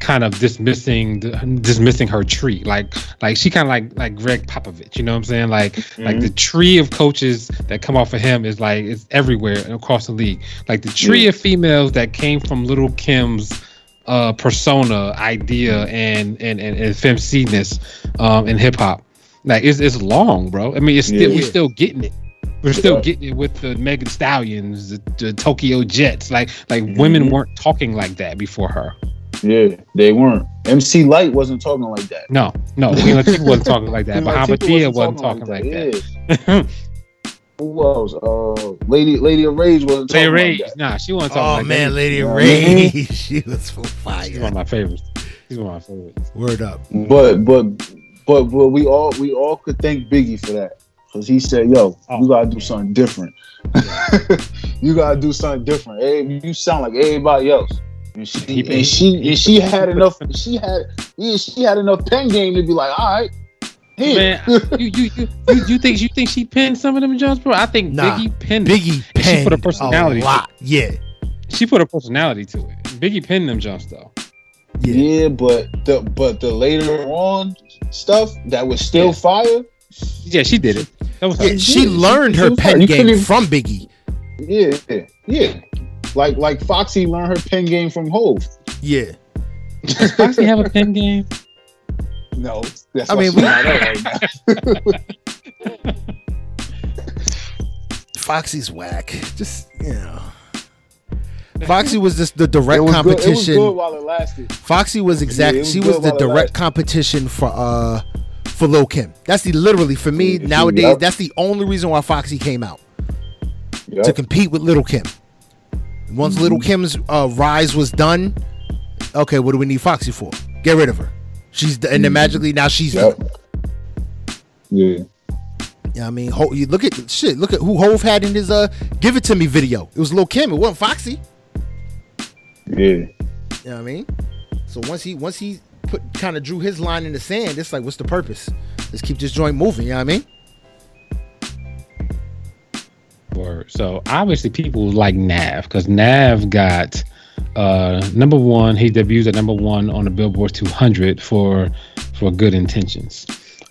kind of dismissing the, dismissing her tree like like she kind of like like Gregg Popovich you know what I'm saying like like the tree of coaches that come off of him is like it's everywhere across the league like the tree of females that came from little Kim's uh persona idea and and and, and femciness um in hip hop like it's it's long bro I mean it's still Yeah. we're still getting it we're still Yeah. getting it with the Megan Stallions, the, the Tokyo Jetz. Like, like women Mhm. weren't talking like that before her. Yeah, they weren't. MC Lyte wasn't talking like that. No, no, Queen Latifah wasn't talking like that. But Like, Habatia people wasn't talking like that. <laughs> Yeah. Who else? Uh, Lady Lady of Rage wasn't Lady Rage, like that. nah, she wasn't Oh talking like man, that. Lady Yeah. Ray, <laughs> <laughs> she was for She's one of my favorites. She's one of my favorites. Word up. But but but but we all we all could thank Biggie for that because he said, "Yo, Oh, you gotta do something different. <laughs> you gotta do something different. Hey, you sound like everybody else." And she and she and she had enough. She had yeah, she had enough pen game to be like, "All right." Here. Man, <laughs> you, you you you you think you think she pinned some of them jumps, bro? I think Nah, Biggie pinned. Biggie She Penn put a personality a lot. Yeah, She put a personality to it. Biggie pinned them jumps though. yeah. Yeah, but the but the later on stuff that was still Yeah. fire. Yeah, she did it. That was her. Yeah, she Yeah, learned she- her she pen hard. Game even- from Biggie. Yeah, yeah. Like like Foxy learned her pen game from Hove. Yeah. Does Foxy have a pin game? No, that's I mean, we- not right now. Foxy's whack. Just you know. <laughs> Foxy was just the It direct was, good, it was competition. good while it lasted. Foxy was exact. Yeah, was she was the direct competition for uh for Lil Kim. That's the literally for me Yeah, nowadays. yep. That's the only reason why Foxy came out Yup. to compete with Little Kim. Once Little Mm-hmm. Kim's uh, rise was done, okay, what do we need Foxy for? Get rid of her. She's d- and then magically now she's Yup. done. Yeah. Yeah, I mean, Ho- you look at shit. Look at who Hove had in his uh "Give It to Me" video. It was Lil Kim. It wasn't Foxy. Yeah. You know what I mean? So once he once he put kind of drew his line in the sand, it's like, what's the purpose? Let's keep this joint moving. You know what I mean? Word. So obviously people like Nav because Nav got uh number one. He debuts at number one on the Billboard 200 for for good intentions.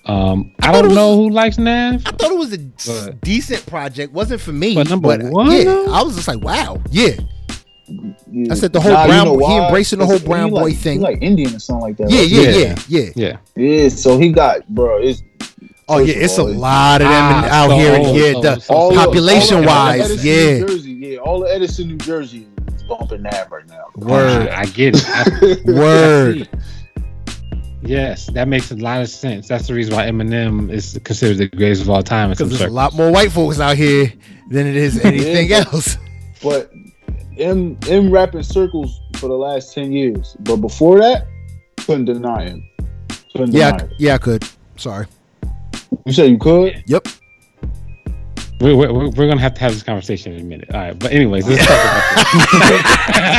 Um, I, I don't was- know who likes Nav. I thought it was a But- decent project. wasn't for me, But number but, uh, one, yeah, though? I was just like, wow, yeah, yeah. I said the whole Nah, you brown- know he embracing the whole 'Cause brown he boy like, thing. He like Indian or something like that. yeah, right? yeah, Yeah. yeah, yeah. Yeah, Yeah. So he got, bro. It's Oh yeah, it's a lot of them Ah, out so- here. yeah, so- the so- all population all of wise, Edison, yeah. New Jersey, yeah. All of Edison, New Jersey is bumping that right now. Word. I, I get it. I- <laughs> Word. Yes, that makes a lot of sense. That's the reason why Eminem is considered the greatest of all time. in Because there's a lot more white folks out here than it is anything Yeah. else. But M M rapping circles for the last ten years. But before that, couldn't deny him. Couldn't Yeah, deny I- yeah, I could. Sorry. You said you could? Yep. We're, we're, we're gonna have to have this conversation in a minute. All right, but anyways, let's talk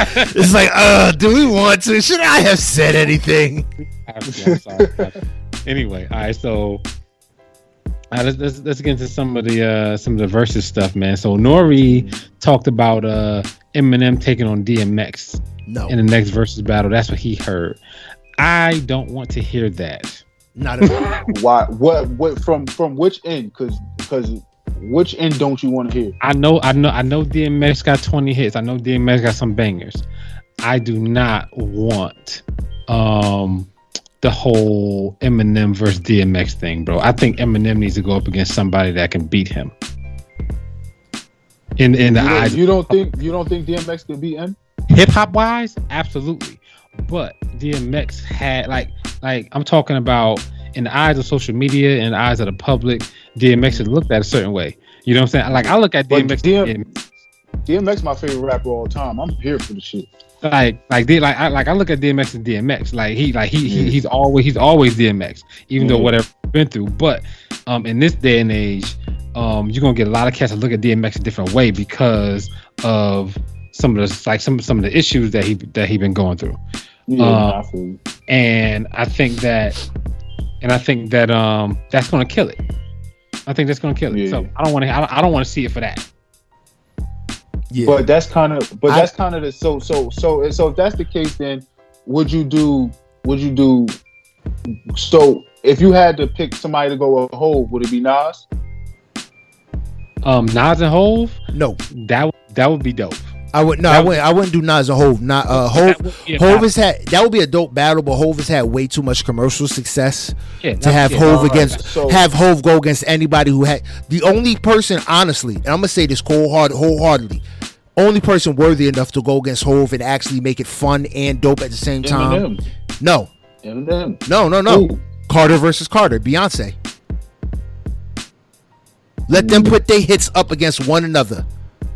about this. <laughs> it's like, uh, do we want to? Should I have said anything? I'm sorry. <laughs> anyway, all right, so all right, let's, let's let's get into some of the uh some of the versus stuff, man. So Nore talked about uh Eminem taking on DMX No, in the next versus battle. That's what he heard. I don't want to hear that. not at all. <laughs> Why? What? What? From from which end? Because because which end don't you want to hear? I know, I know, I know. DMX got 20 hits. I know DMX got some bangers. I do not want um the whole Eminem versus DMX thing, bro. I think Eminem needs to go up against somebody that can beat him. In in the You eyes, you don't think you don't think DMX can beat him? hip hop wise, absolutely. But DMX had like like I'm talking about in the eyes of social media, in the eyes of the public, DMX is looked at a certain way. You know what I'm saying? Like I look at DMX DM DMX my favorite rapper of all time. I'm here for the shit. like like they like I like I look at DMX and DMX like he like he, he he's always he's always DMX even though Yeah. whatever he's been through but um in this day and age um you're gonna get a lot of cats that look at DMX a different way because of some of the like some some of the issues that he that he been going through Yeah, I and I think that and I think that um that's gonna kill it I think that's gonna kill it Yeah. so I don't want to I don't, don't want to see it for that Yeah, But that's kind of, but I- that's kind of the so so so so if that's the case, then would you do? Would you do? So if you had to pick somebody to go a whole, would it be Nas? um Nas and Hove no, that would- that would be dope I would no, That I would- wouldn't. I wouldn't do Nas and Hove. Not uh, Hove. That a Hove has had that would be a dope battle, but Hove has had way too much commercial success Yeah, to have yeah, Hove against so- have Hove go against anybody who had the only person, honestly, and I'm gonna say this cold hard wholeheartedly, only person worthy enough to go against Hove and actually make it fun and dope at the same time. Eminem. No, Eminem. no, no, no. Who? Carter versus Carter, Beyonce. Let them put their hits up against one another,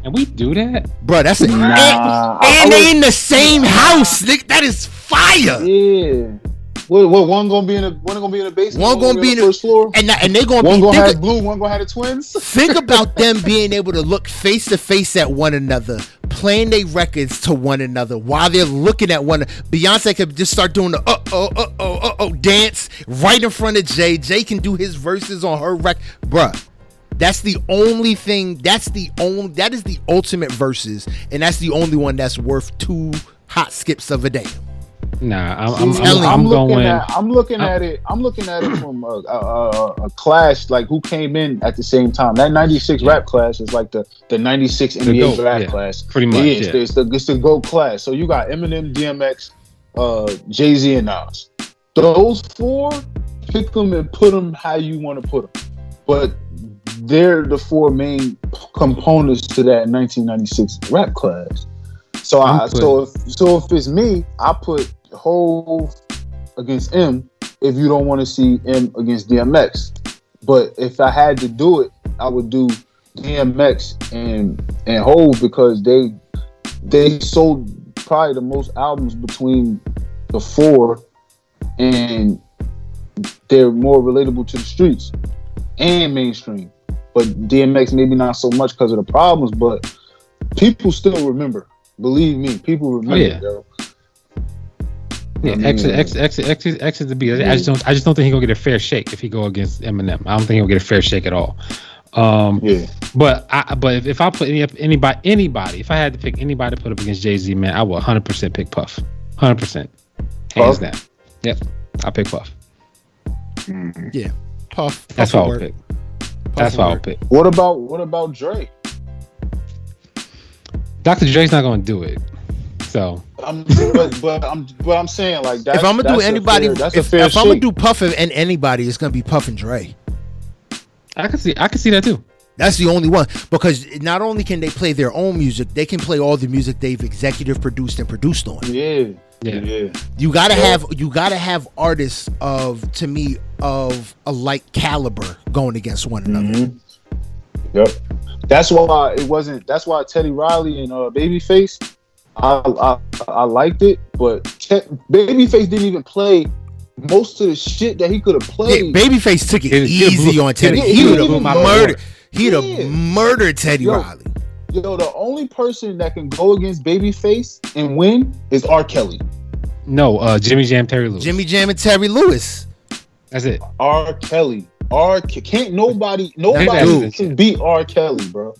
And we do that? bro. That's it. Nah, and I- I and they in the same house. nigga. That is fire. Yeah. What, what one gonna be in the one gonna be in the basement? One gonna be in the the- first floor. And and they gonna One be gonna think, have blue. One gonna have the twins. <laughs> think about <laughs> them being able to look face to face at one another, playing their records to one another while they're looking at one. Beyonce could just start doing the uh oh uh oh uh oh dance right in front of Jay. Jay can do his verses on her record, bruh. That's the only thing. That's the only. That is the ultimate verses, and that's the only one that's worth two hot skips of a day. Nah, I'm, I'm, I'm. I'm looking going. at I'm looking I'm- at it. I'm looking at it from a, a, a, a clash like who came in at the same time. That '96 rap class is like the the '96 NBA GOAT, rap yeah. class. Pretty much, it's, yeah. the, it's the it's the GOAT class. So you got Eminem, DMX, uh, Jay Z, and Nas. Those four, pick them and put them how you want to put them. But they're the four main components to that 1996 rap class. So I I'm so if so if it's me, I put Hove against M. If you don't want to see M against DMX, but if I had to do it, I would do DMX and and Hove because they they sold probably the most albums between the four, and they're more relatable to the streets and mainstream. But DMX maybe not so much because of the problems, but people still remember. Believe me, people remember. yeah. yo. Yeah, I mean, X, X, X, X, is- X is the beat. I just don't. I just don't think he'll get a fair shake if he go against Eminem. I don't think he'll get a fair shake at all. Um, Yeah, but I, but if, if I put any anybody anybody, if I had to pick anybody to put up against Jay Z, man, I would 100 percent pick Puff. 100 percent, hands Puff? down. Yep, I pick Puff. Yeah, Puff. That's Puff what I will would pick. Puff That's will what I'll would pick. What about what about Dre? Dr. Dre's not going to do it. So I'm, but but I'm but I'm saying like that. If I'm gonna do anybody, fair, if, if I'm gonna do Puff and anybody, it's gonna be Puff and Dre. I can see I can see that too. That's the only one because not only can they play their own music, they can play all the music they've executive produced and produced on. yeah, Yeah. yeah. You gotta have you gotta have artists of to me of a like caliber going against one another. Mhm. Yep. That's why it wasn't. That's why Teddy Riley and uh, Babyface. I, I I liked it, but Te- Babyface didn't even play most of the shit that he could have Yeah, played. Babyface took it It- it easy blew- on Teddy. it- He would have my murdered. He'd have Yeah. murdered Teddy Yo. Riley. Yo, the only person that can go against Babyface and win is R. Kelly. No, uh, Jimmy Jam, Terry Lewis. Jimmy Jam and Terry Lewis. That's it. R. Kelly. R. Ke- Can't nobody nobody can beat R. Kelly, bro.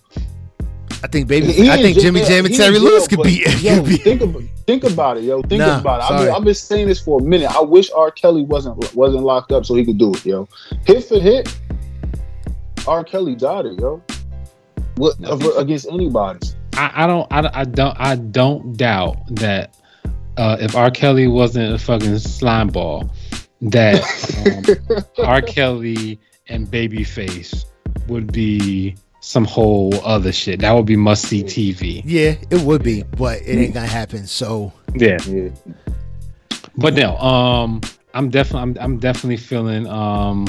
I think baby. He I think jail- Jimmy Jam and Terry Lewis could but, be. Yo, <laughs> Could be think about think about it, yo. Think Nah, about it. I've been, I've been saying this for a minute. I wish R. Kelly wasn't wasn't locked up so he could do it, yo. Hit for hit, R. Kelly got it, yo. What No. of- against anybody? I, I don't. I, I don't. I don't doubt that uh, if R. Kelly wasn't a fucking slime ball, that <laughs> um, R. Kelly and Babyface would be some whole other shit. That would be must see TV. Yeah, it would be, but it ain't gonna happen. So Yeah. Yeah. But no, um, I'm definitely, I'm, I'm definitely feeling, um,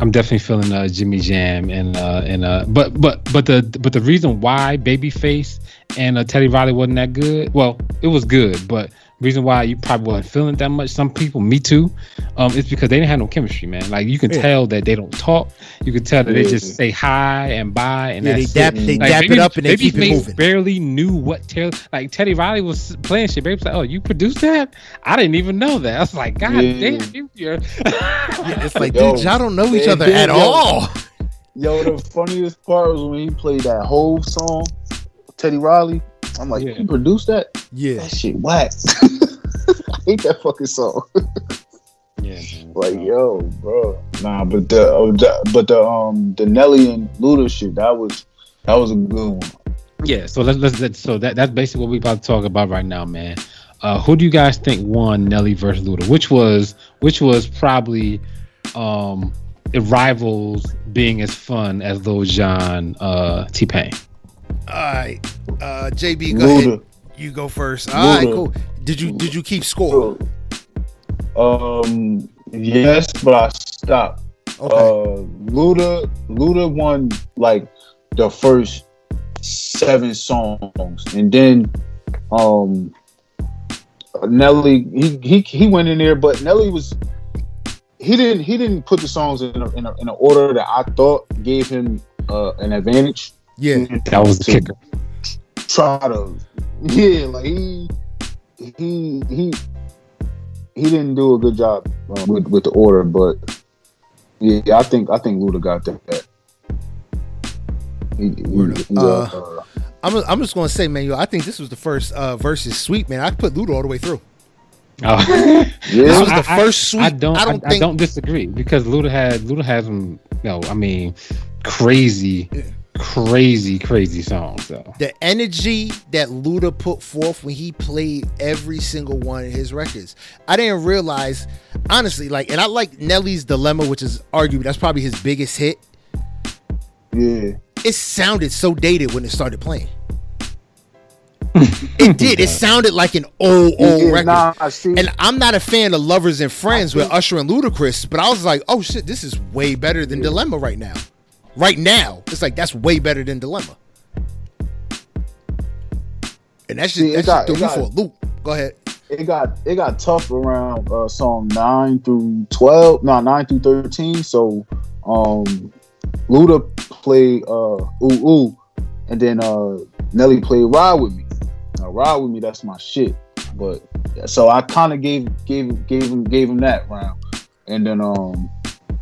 I'm definitely feeling uh, Jimmy Jam and uh, and uh, but but but the but the reason why Babyface and uh, Teddy Riley wasn't that good, well, it was good, but reason why you probably wasn't feeling that much. Some people, me too, um, it's because they didn't have no chemistry, man. Like you can Yeah. tell that they don't talk. You can tell that they just say hi and bye, and yeah, they dap, it. they Like, dap Baby- it up and they keep it moving. Barely knew what Teddy like Teddy Riley was playing shit. Baby was like, "Oh, you produced that? I didn't even know that." I was like, "God Yeah. damn, you, you're." <laughs> Yeah, it's like, Yo, dude, y'all don't know each other dude, at yo. all. Yo, the funniest part was when he played that whole song, Teddy Riley. I'm like, Yeah. you produced that? Yeah, That shit whack. <laughs> I hate that fucking song. yeah, man. Like, yo, bro. Nah, but the, uh, the but the um the Nelly and Luda shit, that was that was a good one. yeah. So let's let's, let's so that that's basically what we about to talk about right now, man. Uh, who do you guys think won Nelly versus Luda? Which was which was probably um it rivals being as fun as Lil Jon uh T Pain. All right. Uh, JB, go ahead. You go first. All right, Luda. cool. Did you did you keep score? Um yes, but I stopped. Okay. Uh Luda Luda won like the first seven songs and then um Nelly he he he went in there but Nelly was he didn't he didn't put the songs in a, in, a, in an order that I thought gave him uh, an advantage yeah, That was the So- kicker. try to yeah like he he he he didn't do a good job uh, with with the order but yeah I think I think Luda got that he, he, he, Uh, uh, I'm I'm just gonna say, man, yo, I think this was the first uh versus sweep, man. I put Luda all the way through. <laughs> Oh. yeah. This was the I- I- first sweep. I don't. I I don't I, think- don't disagree because Luda had Luda has some. No, I mean, crazy, Yeah. Crazy, crazy songs. though. the energy that Luda put forth when he played every single one of his records. I didn't realize, honestly, like, and I like Nelly's Dilemma, which is arguably that's probably his biggest hit. yeah It sounded so dated when it started playing. <laughs> it did. It sounded like an old, old Yeah, record. nah, I see. And I'm not a fan of Lovers and Friends with Usher and Ludacris, but I was like, oh shit, this is way better than Dilemma right now. Right now, it's like that's way better than Dilemma. And that's just See, it that's got- threw me for a loop. Go ahead. it got it got tough around uh, song nine through twelve, no nine through thirteen. So, um, Luda played uh ooh ooh, and then uh Nelly played Ride with Me. Now, Ride with Me, that's my shit. But so I kind of gave gave gave him gave him that round, and then um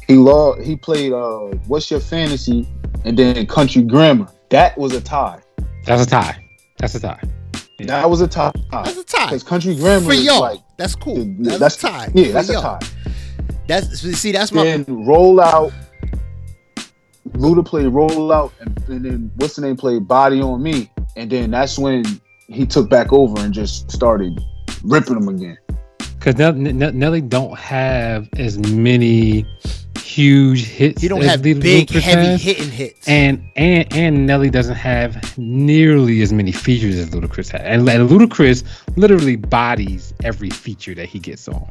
he loved he played uh What's Your Fantasy, and then Country Grammar. That was a tie. That's a tie. That's a tie. That was a tie. That's a tie. Because Country Grammar For y'all. like that's cool. the- That's, a tie. Yeah, For that's a tie. That's see, that's my then roll out. Luda played roll out, and, and then what's the name played body on me, and then that's when he took back over and just started ripping them again. Because Nelly don't have as many huge hits. he don't have Lil- big, Ludacris heavy has. hitting hits. And and and Nelly doesn't have nearly as many features as Ludacris has. And, and Ludacris literally bodies every feature that he gets on.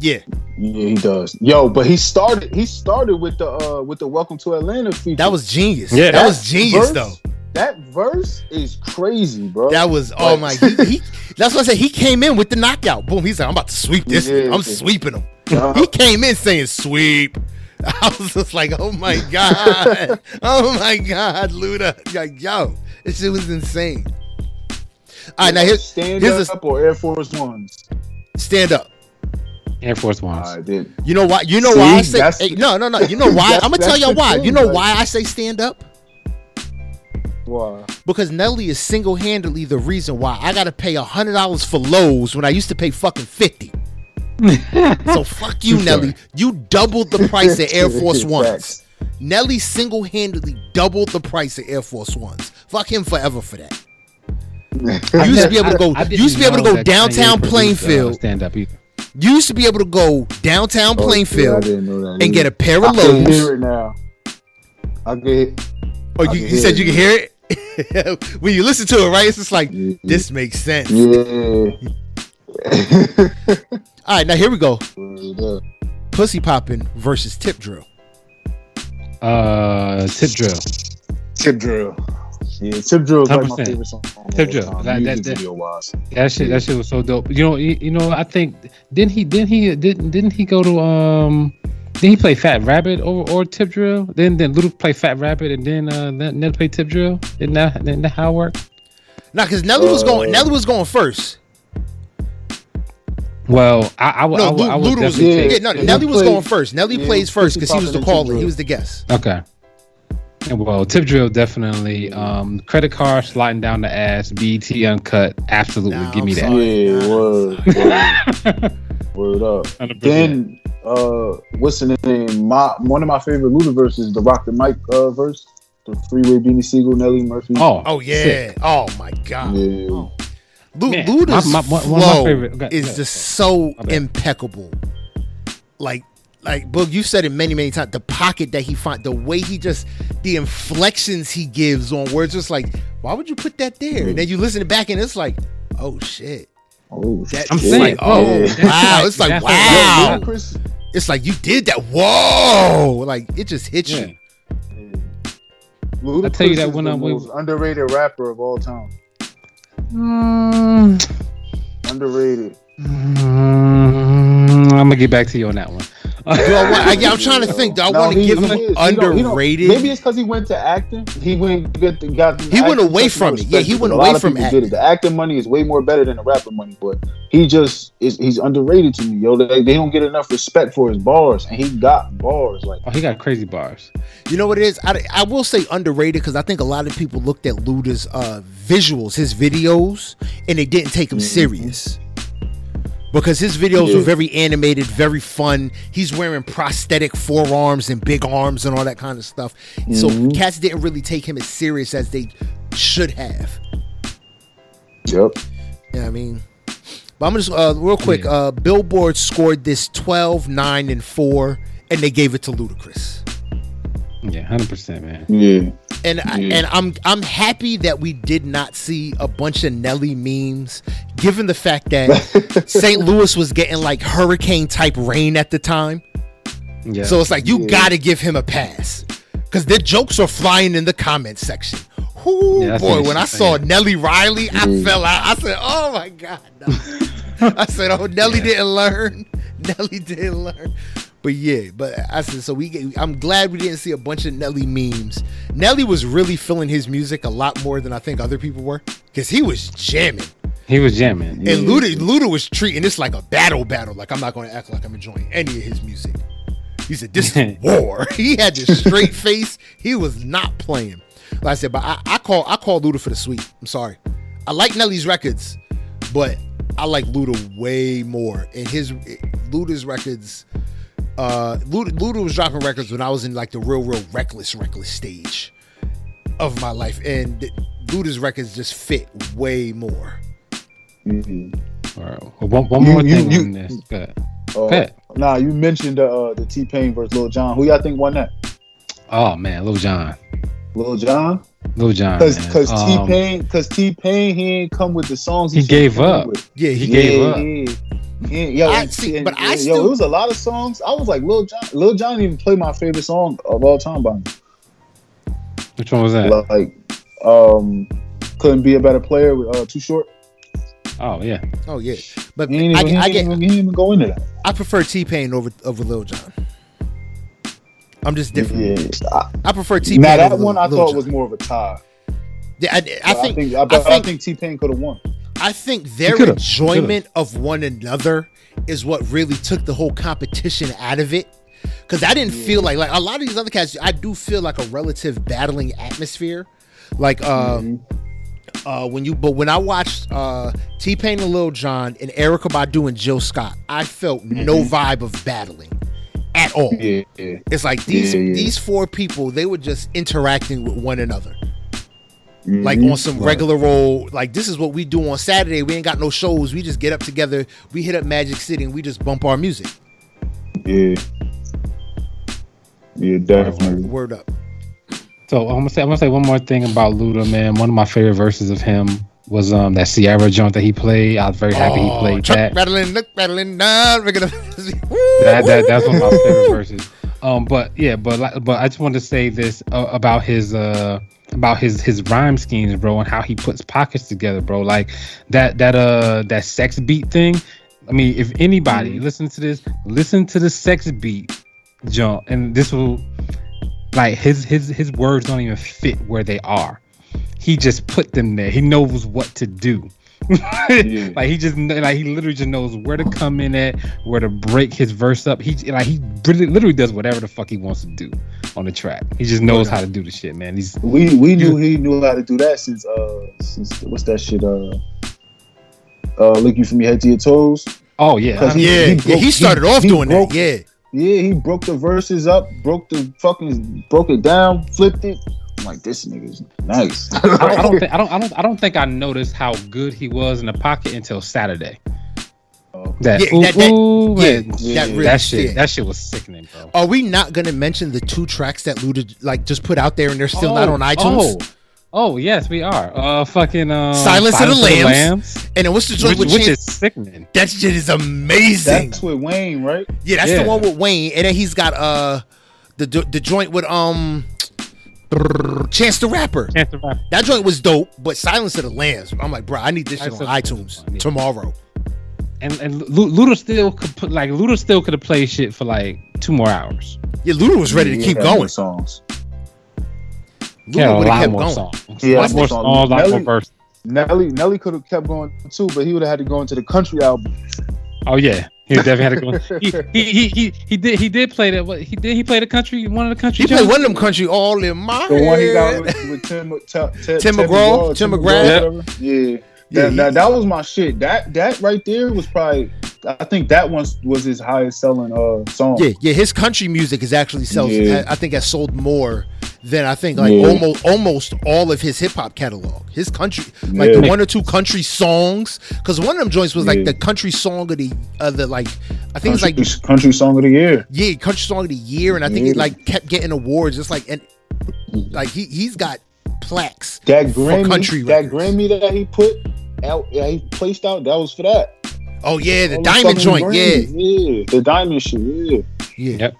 yeah, Yeah, he does. Yo, but he started. He started with the uh with the Welcome to Atlanta feature. that was genius. Yeah, that That was genius verse- though. that verse is crazy, bro. That was oh my. <laughs> He, he, that's what I said. He came in with the knockout. Boom. He's like, I'm about to sweep this. Yeah. I'm sweeping him. Uh, He came in saying sweep. <laughs> I was just like, oh my god, oh my god, Luda, like yo, this shit was insane. All right, now here's stand here's a- up or Air Force Ones. stand up. Air Force Ones. I did. You know why? You know See, why I say hey, no, no, no. You <laughs> know why? I'm gonna tell y'all why. thing, You know like- why I say stand up? Why? Because Nelly is single handedly the reason why I gotta pay hundred dollars for lows when I used to pay fucking fifty. <laughs> so fuck you, True Nelly. You doubled the price of Air <laughs> Force Ones. Facts. Nelly single handedly doubled the price of Air Force Ones. Fuck him forever for that. <laughs> You used to be able to go. You used to be able to go downtown Kanye produced, uh, Plainfield. stand up either. You used to be able to go downtown Oh, Plainfield didn't know that and get a either. pair I of can lows. hear it now. I get. Oh, I you, can you said hear you it. can hear it when you listen to it, right? It's just like Yeah. this makes sense. Yeah. <laughs> All right, now here we go. Pussy popping versus tip drill. Uh, tip drill. Tip drill. Yeah, Tip Drill is like my 100%. favorite song. Tip Drill. That- that- that- video wise. That shit. That shit was so dope. You know. You, you know. I think didn't he? Didn't he? Didn't didn't he go to um? Didn't he play Fat Rabbit or, or Tip Drill? Then then Luda play Fat Rabbit and then uh then Ned play Tip Drill. Isn't that, isn't that how it worked? Now, because Nelly was going, Uh, Nelly was going first. Well, I I, No, I, would- I would Luda was. definitely Yeah, take- no, Nelly was played- going first. Nelly yeah, plays first because he was the Poppin' and Tip caller. He was the guest. Okay. Well, Tip Drill definitely. Um, credit card sliding down the ass. BT uncut. Absolutely, Nah, give me that. Yeah, word, word, word up. <laughs> 100%. Then, uh, what's the name? My one of my favorite Luda verses, the Rock the Mic uh, verse, the Freeway Beanie Sigel, Nelly Murphy. Oh, Oh yeah. sick. Oh my god. yeah. Oh. Lu- Man, Luda's my- my- one of my flow favorite- okay, is okay, just so My impeccable. Like, like Boog, you said it many, many times. The pocket that he find, the way he just, the inflections he gives on words, just like, why would you put that there? And then you listen it back and it's like, oh shit. Oh, That- I'm saying, like, oh that's wow. it's like that's like- wow. Ludacris, It's like you did that. Whoa! Like it just hits Yeah. you. Ludacris I tell you that when I'm with- most underrated rapper of all time. Mm, Underrated. mm, I'm gonna get back to you on that one. <laughs> Do I want, I, yeah, I'm trying to think. Do I No, want to give him is. He don't- underrated? Maybe it's because he went to acting. He went get the, got. He went away from it. Yeah, he went away from acting. Get it. The acting money is way more better than the rapper money, but he just is. He's underrated to me, yo. They, they don't get enough respect for his bars, and he got bars. Like Oh, he got crazy bars. You know what it is? I, I will say underrated because I think a lot of people looked at Luda's uh, visuals, his videos, and they didn't take him Mhm. serious. Because his videos were very animated, very fun. He's wearing prosthetic forearms and big arms and all that kind of stuff. So Mhm. cats didn't really take him as serious as they should have. yep. Yeah, I mean, but I'm just uh, real quick. Yeah. Uh, Billboard scored this 12, 9, and 4, and they gave it to Ludacris. Yeah, hundred percent, man. Yeah. And I, and I'm I'm happy that we did not see a bunch of Nelly memes, given the fact that <laughs> St. Louis was getting like hurricane type rain at the time. Yeah. So it's like you Yeah. got to give him a pass because their jokes are flying in the comment section. Ooh, Yeah, boy, when I saw saying. Nelly Riley, I Yeah. fell out. I said, "Oh my god!" no." <laughs> I said, "Oh, Nelly Yeah. didn't learn. <laughs> Nelly didn't learn." But yeah, but I said so. We get, I'm glad we didn't see a bunch of Nelly memes. Nelly was really feeling his music a lot more than I think other people were because he was jamming. he was jamming. And Luda, Luda was treating this like a battle battle. Like I'm not going to act like I'm enjoying any of his music. He said, "This is <laughs> war." <laughs> he had this straight face. He was not playing. Like I said, but I, I call I call Luda for the sweet. I'm sorry. I like Nelly's records, but I like Luda way more. And his Luda's records. Uh, Luda, Luda was dropping records when I was in like the real, real reckless, reckless stage of my life, and th- Luda's records just fit way more. Mhm. All right. One, one You- more you- thing you- on this. Go ahead. Uh, ahead. Nah, you mentioned uh, the T Pain versus Lil Jon. Who y'all think won that? Oh man, Lil Jon. Lil Jon? Lil Jon. Because man. T Pain because T Pain he ain't come with the songs He should gave up. Yeah, He he, gave up. Yeah, yeah, yo, I see, and- but I and, still- yo, it was a lot of songs. I was like, Lil Jon, Lil Jon didn't even play my favorite song of all time by him. Which one was that? Like, um, couldn't be a better player with uh, Too Short. Oh yeah. Oh yeah, but He ain't I, even, I he get ain't even, he ain't even go into that. I prefer T Pain over over Lil Jon. I'm just different. Yeah, I, I prefer T Pain. now that one I thought was more of a tie. Yeah, I, I think. I think, I, I but I think. think T Pain could have won. I think their could've, he could've. enjoyment of one another is what really took the whole competition out of it. Because I didn't feel like like a lot of these other cats. I do feel like a relative battling atmosphere. Like uh, Mm-hmm. uh, when you but when I watched uh, T Pain and Lil Jon and Erykah Badu and Jill Scott, I felt no vibe of battling at all. Mm-hmm. Yeah, yeah. It's like these Yeah, yeah. these four people they were just interacting with one another. Like Mhm. on some regular old, like this is what we do on Saturday. We ain't got no shows. We just get up together. We hit up Magic City and we just bump our music. Yeah. Yeah, definitely. Word up. So I'm gonna say I'm gonna say one more thing about Luda, man. One of my favorite verses of him was um that Ciara joint that he played. I was very happy he Oh, played truck that. rattling, look rattling, down. We're gonna. that, that that's one of my favorite verses. Um, but yeah, but but I just wanted to say this uh, about his uh about his his rhyme schemes, bro, and how he puts pockets together, bro. Like that that uh that sex beat thing. I mean, if anybody listen to this, listen to the sex beat jump, and this will like his his his words don't even fit where they are. He just put them there. He knows what to do. Yeah. <laughs> like he just like he literally just knows where to come in at, where to break his verse up. He like he really, literally does whatever the fuck he wants to do on the track. He just knows how to do the shit, man. He's We we knew he knew how to do that since uh since what's that shit uh uh lick you from your head to your toes. oh yeah, 'Cause he- Yeah, he yeah. He started he- off he doing broke- that. Yeah. Yeah, he broke the verses up, broke the fucking broke it down, flipped it. I'm like, this nigga's nice. <laughs> I don't, I don't <laughs> think I don't I don't I don't think I noticed how good he was in the pocket until Saturday. Oh. That, Yeah, ooh, that- that- ooh, yeah, yeah, that really. that shit yeah. that shit was sickening, bro. Are we not gonna mention the two tracks that Luda like just put out there and they're still not Oh, on iTunes? Oh, oh yes, we are. Uh, fucking uh, Silence of the Lambs. Lambs, And then what's the joint which, with which is sickening. That shit is amazing. That's with Wayne, right? yeah, that's Yeah. the one with Wayne, and then he's got uh the the joint with um Chance the Rapper. Chance the Rapper. That joint was dope, but Silence of the Lambs. I'm like, bro, I need this shit on Silence of the Lambs iTunes yeah. tomorrow. And and Lu- Luda still could put like Luda still could have played shit for like two more hours. Yeah, Luda was ready to keep he had more going. songs. He had Luda a would lot have kept more going. songs. Yeah, more songs. songs, a more Nelly- verses. Nelly Nelly could have kept going too, but he would have had to go into the country album. Oh yeah, he definitely had to go. <laughs> He, he, he, he, he did he did play that. What he did he play the country one of the country. He played one of them country all in my The one he got with, with Tim, T- T- Tim McGraw, Tim McGraw. whatever. Yeah. Yeah, That, he- that, that was my shit. That that right there was probably I think that one was his highest selling uh song. Yeah, yeah, his country music is actually sells. Yeah. I think has sold more than I think like Yeah. almost almost all of his hip hop catalog. His country, like Yeah. the one or two country songs, because one of them joints was like Yeah. the country song of the uh, the like I think it's like country song of the year. yeah country song of the year, and I think it like kept getting awards. It's like and like he he's got plaques. That For Grammy, country that records. Grammy that he put out, yeah, he placed out. That was for that. Oh yeah, the All diamond fucking joint. Yeah, yeah, the diamond shit. Yeah, yeah. Yep.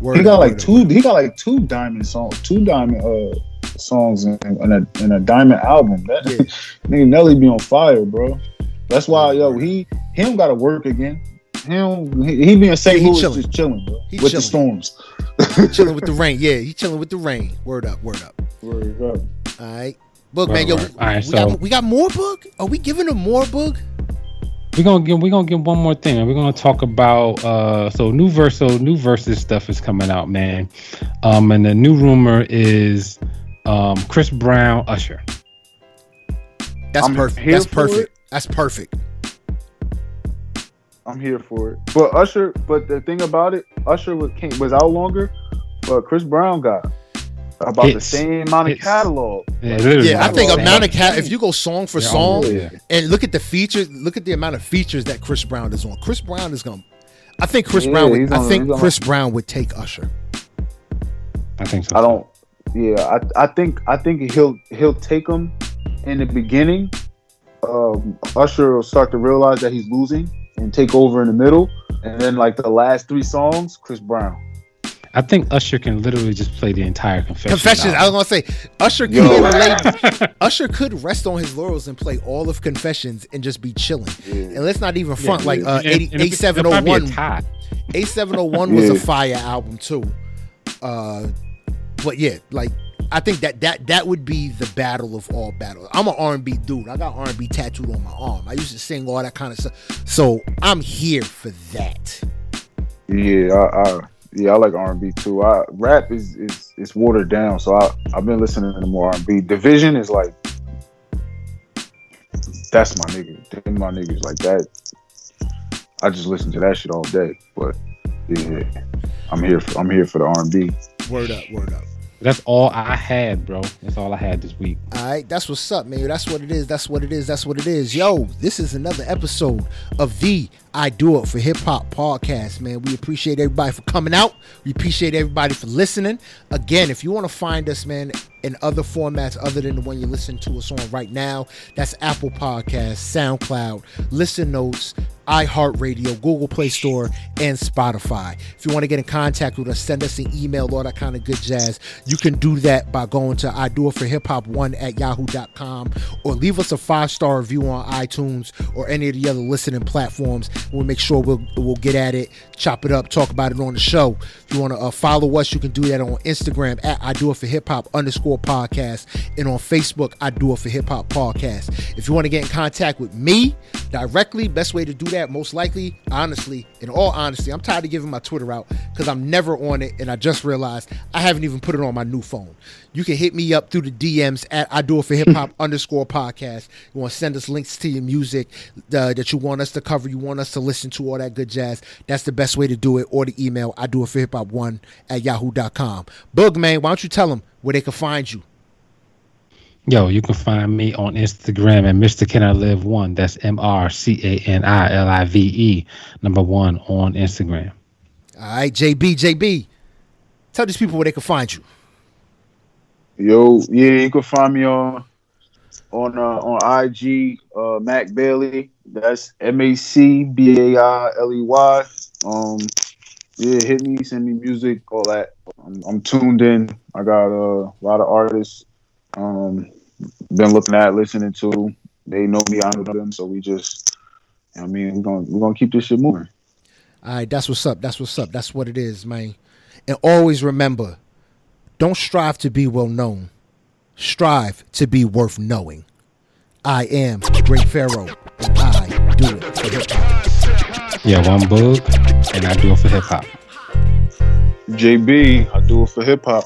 Word he got up, like word up, two. He got like two diamond songs, two diamond uh songs in, in a in a diamond album. That Yeah. <laughs> nigga Nelly be on fire, bro. That's why yo he him got to work again. Him he, he be in St. Yeah, he Louis chilling. just chilling, bro, He with the storms. He chilling with the <laughs> rain. Yeah, he chilling with the rain. Word up, word up. Word up. All right. Book, Right, man. Yo, right. we, All right, got, we got more book? Are we giving him more book? We're gonna give we're gonna give one more thing. We're gonna talk about uh so new verse so new versus stuff is coming out, man. Um and the new rumor is um Chris Brown Usher. That's I'm perfect. That's for perfect. That's perfect. I'm here for it. But Usher, but the thing about it, Usher was came, was out longer, but Chris Brown got about the same amount of Hits. catalog. Yeah, literally. Yeah, I think amount of cat. If you go song for They're song all- yeah. and look at the features, look at the amount of features that Chris Brown is on. Chris Brown is gonna. I think Chris Yeah, Brown. Would, he's I think he's on- Chris Brown would take Usher. I think so. I don't. Yeah, I, I think I think he'll he'll take him in the beginning. Um, Usher will start to realize that he's losing and take over in the middle, and then like the last three songs, Chris Brown. I think Usher can literally just play the entire confessions. Confessions. I was gonna say Usher could Yo. relate. <laughs> Usher could rest on his laurels and play all of Confessions and just be chilling. And let's not even front like uh, And- and 80, it'll- it'll probably be a 8701. tie. 8701 was a fire album too. Uh, but yeah, like I think that that that would be the battle of all battles. I'm an R&B dude. I got R&B tattooed on my arm. I used to sing all that kind of stuff. So I'm here for that. Yeah, I, I yeah, I like R and B too. I rap is is is watered down, so I I've been listening to more R and B. DVSN is like that's my nigga. Them my niggas like that. I just listen to that shit all day. But yeah, I'm here. For, I'm here for the R and B. Word up, word up. That's all I had, bro. That's all I had this week. All right, that's what's up, man. That's what it is. That's what it is. That's what it is. Yo, this is another episode of the I Do It for Hip Hop podcast, man. We appreciate everybody for coming out. We appreciate everybody for listening. Again, if you want to find us, man, in other formats other than the one you're listening to us on right now, that's Apple Podcasts, SoundCloud, Listen Notes, iHeartRadio, Google Play Store, and Spotify. If you want to get in contact with us, send us an email, all that kind of good jazz. You can do that by going to I Do It for Hip Hop 1 at yahoo.com or leave us a five star review on iTunes or any of the other listening platforms. We'll make sure we'll, we'll get at it, chop it up, talk about it on the show. If you want to uh, follow us, you can do that on Instagram at I Do It for Hip Hop underscore podcast and on Facebook, I Do It for Hip Hop podcast. If you want to get in contact with me directly, best way to do that, most likely, honestly, in all honesty, I'm tired of giving my Twitter out because I'm never on it and I just realized I haven't even put it on my new phone. You can hit me up through the DMs at I Do It for Hip Hop <laughs> underscore podcast. You want to send us links to your music uh, that you want us to cover, you want us to listen to, all that good jazz. That's the best way to do it. Or the email I Do It for Hip Hop 1 at yahoo.com. Bug, man, why don't you tell them where they can find you? Yo, you can find me on Instagram at Mr. Can I Live One. That's M R C A N I L I V E, number one on Instagram. All right, JB, JB, tell these people where they can find you. Yo, yeah, you can find me on on uh, on IG, uh, Mac Bailey. That's M A C B A I L E Y. Um, yeah, hit me, send me music, all that. I'm, I'm tuned in. I got uh, a lot of artists. Um, been looking at, listening to. They know me, I know them, so we just. I mean, we're gonna we're gonna keep this shit moving. All right, that's what's up. That's what's up. That's what it is, man. And always remember, don't strive to be well known. Strive to be worth knowing. I am Great Pharaoh, and I do it for hip hop. Yeah, one bug, and I do it for hip hop. JB, I do it for hip hop.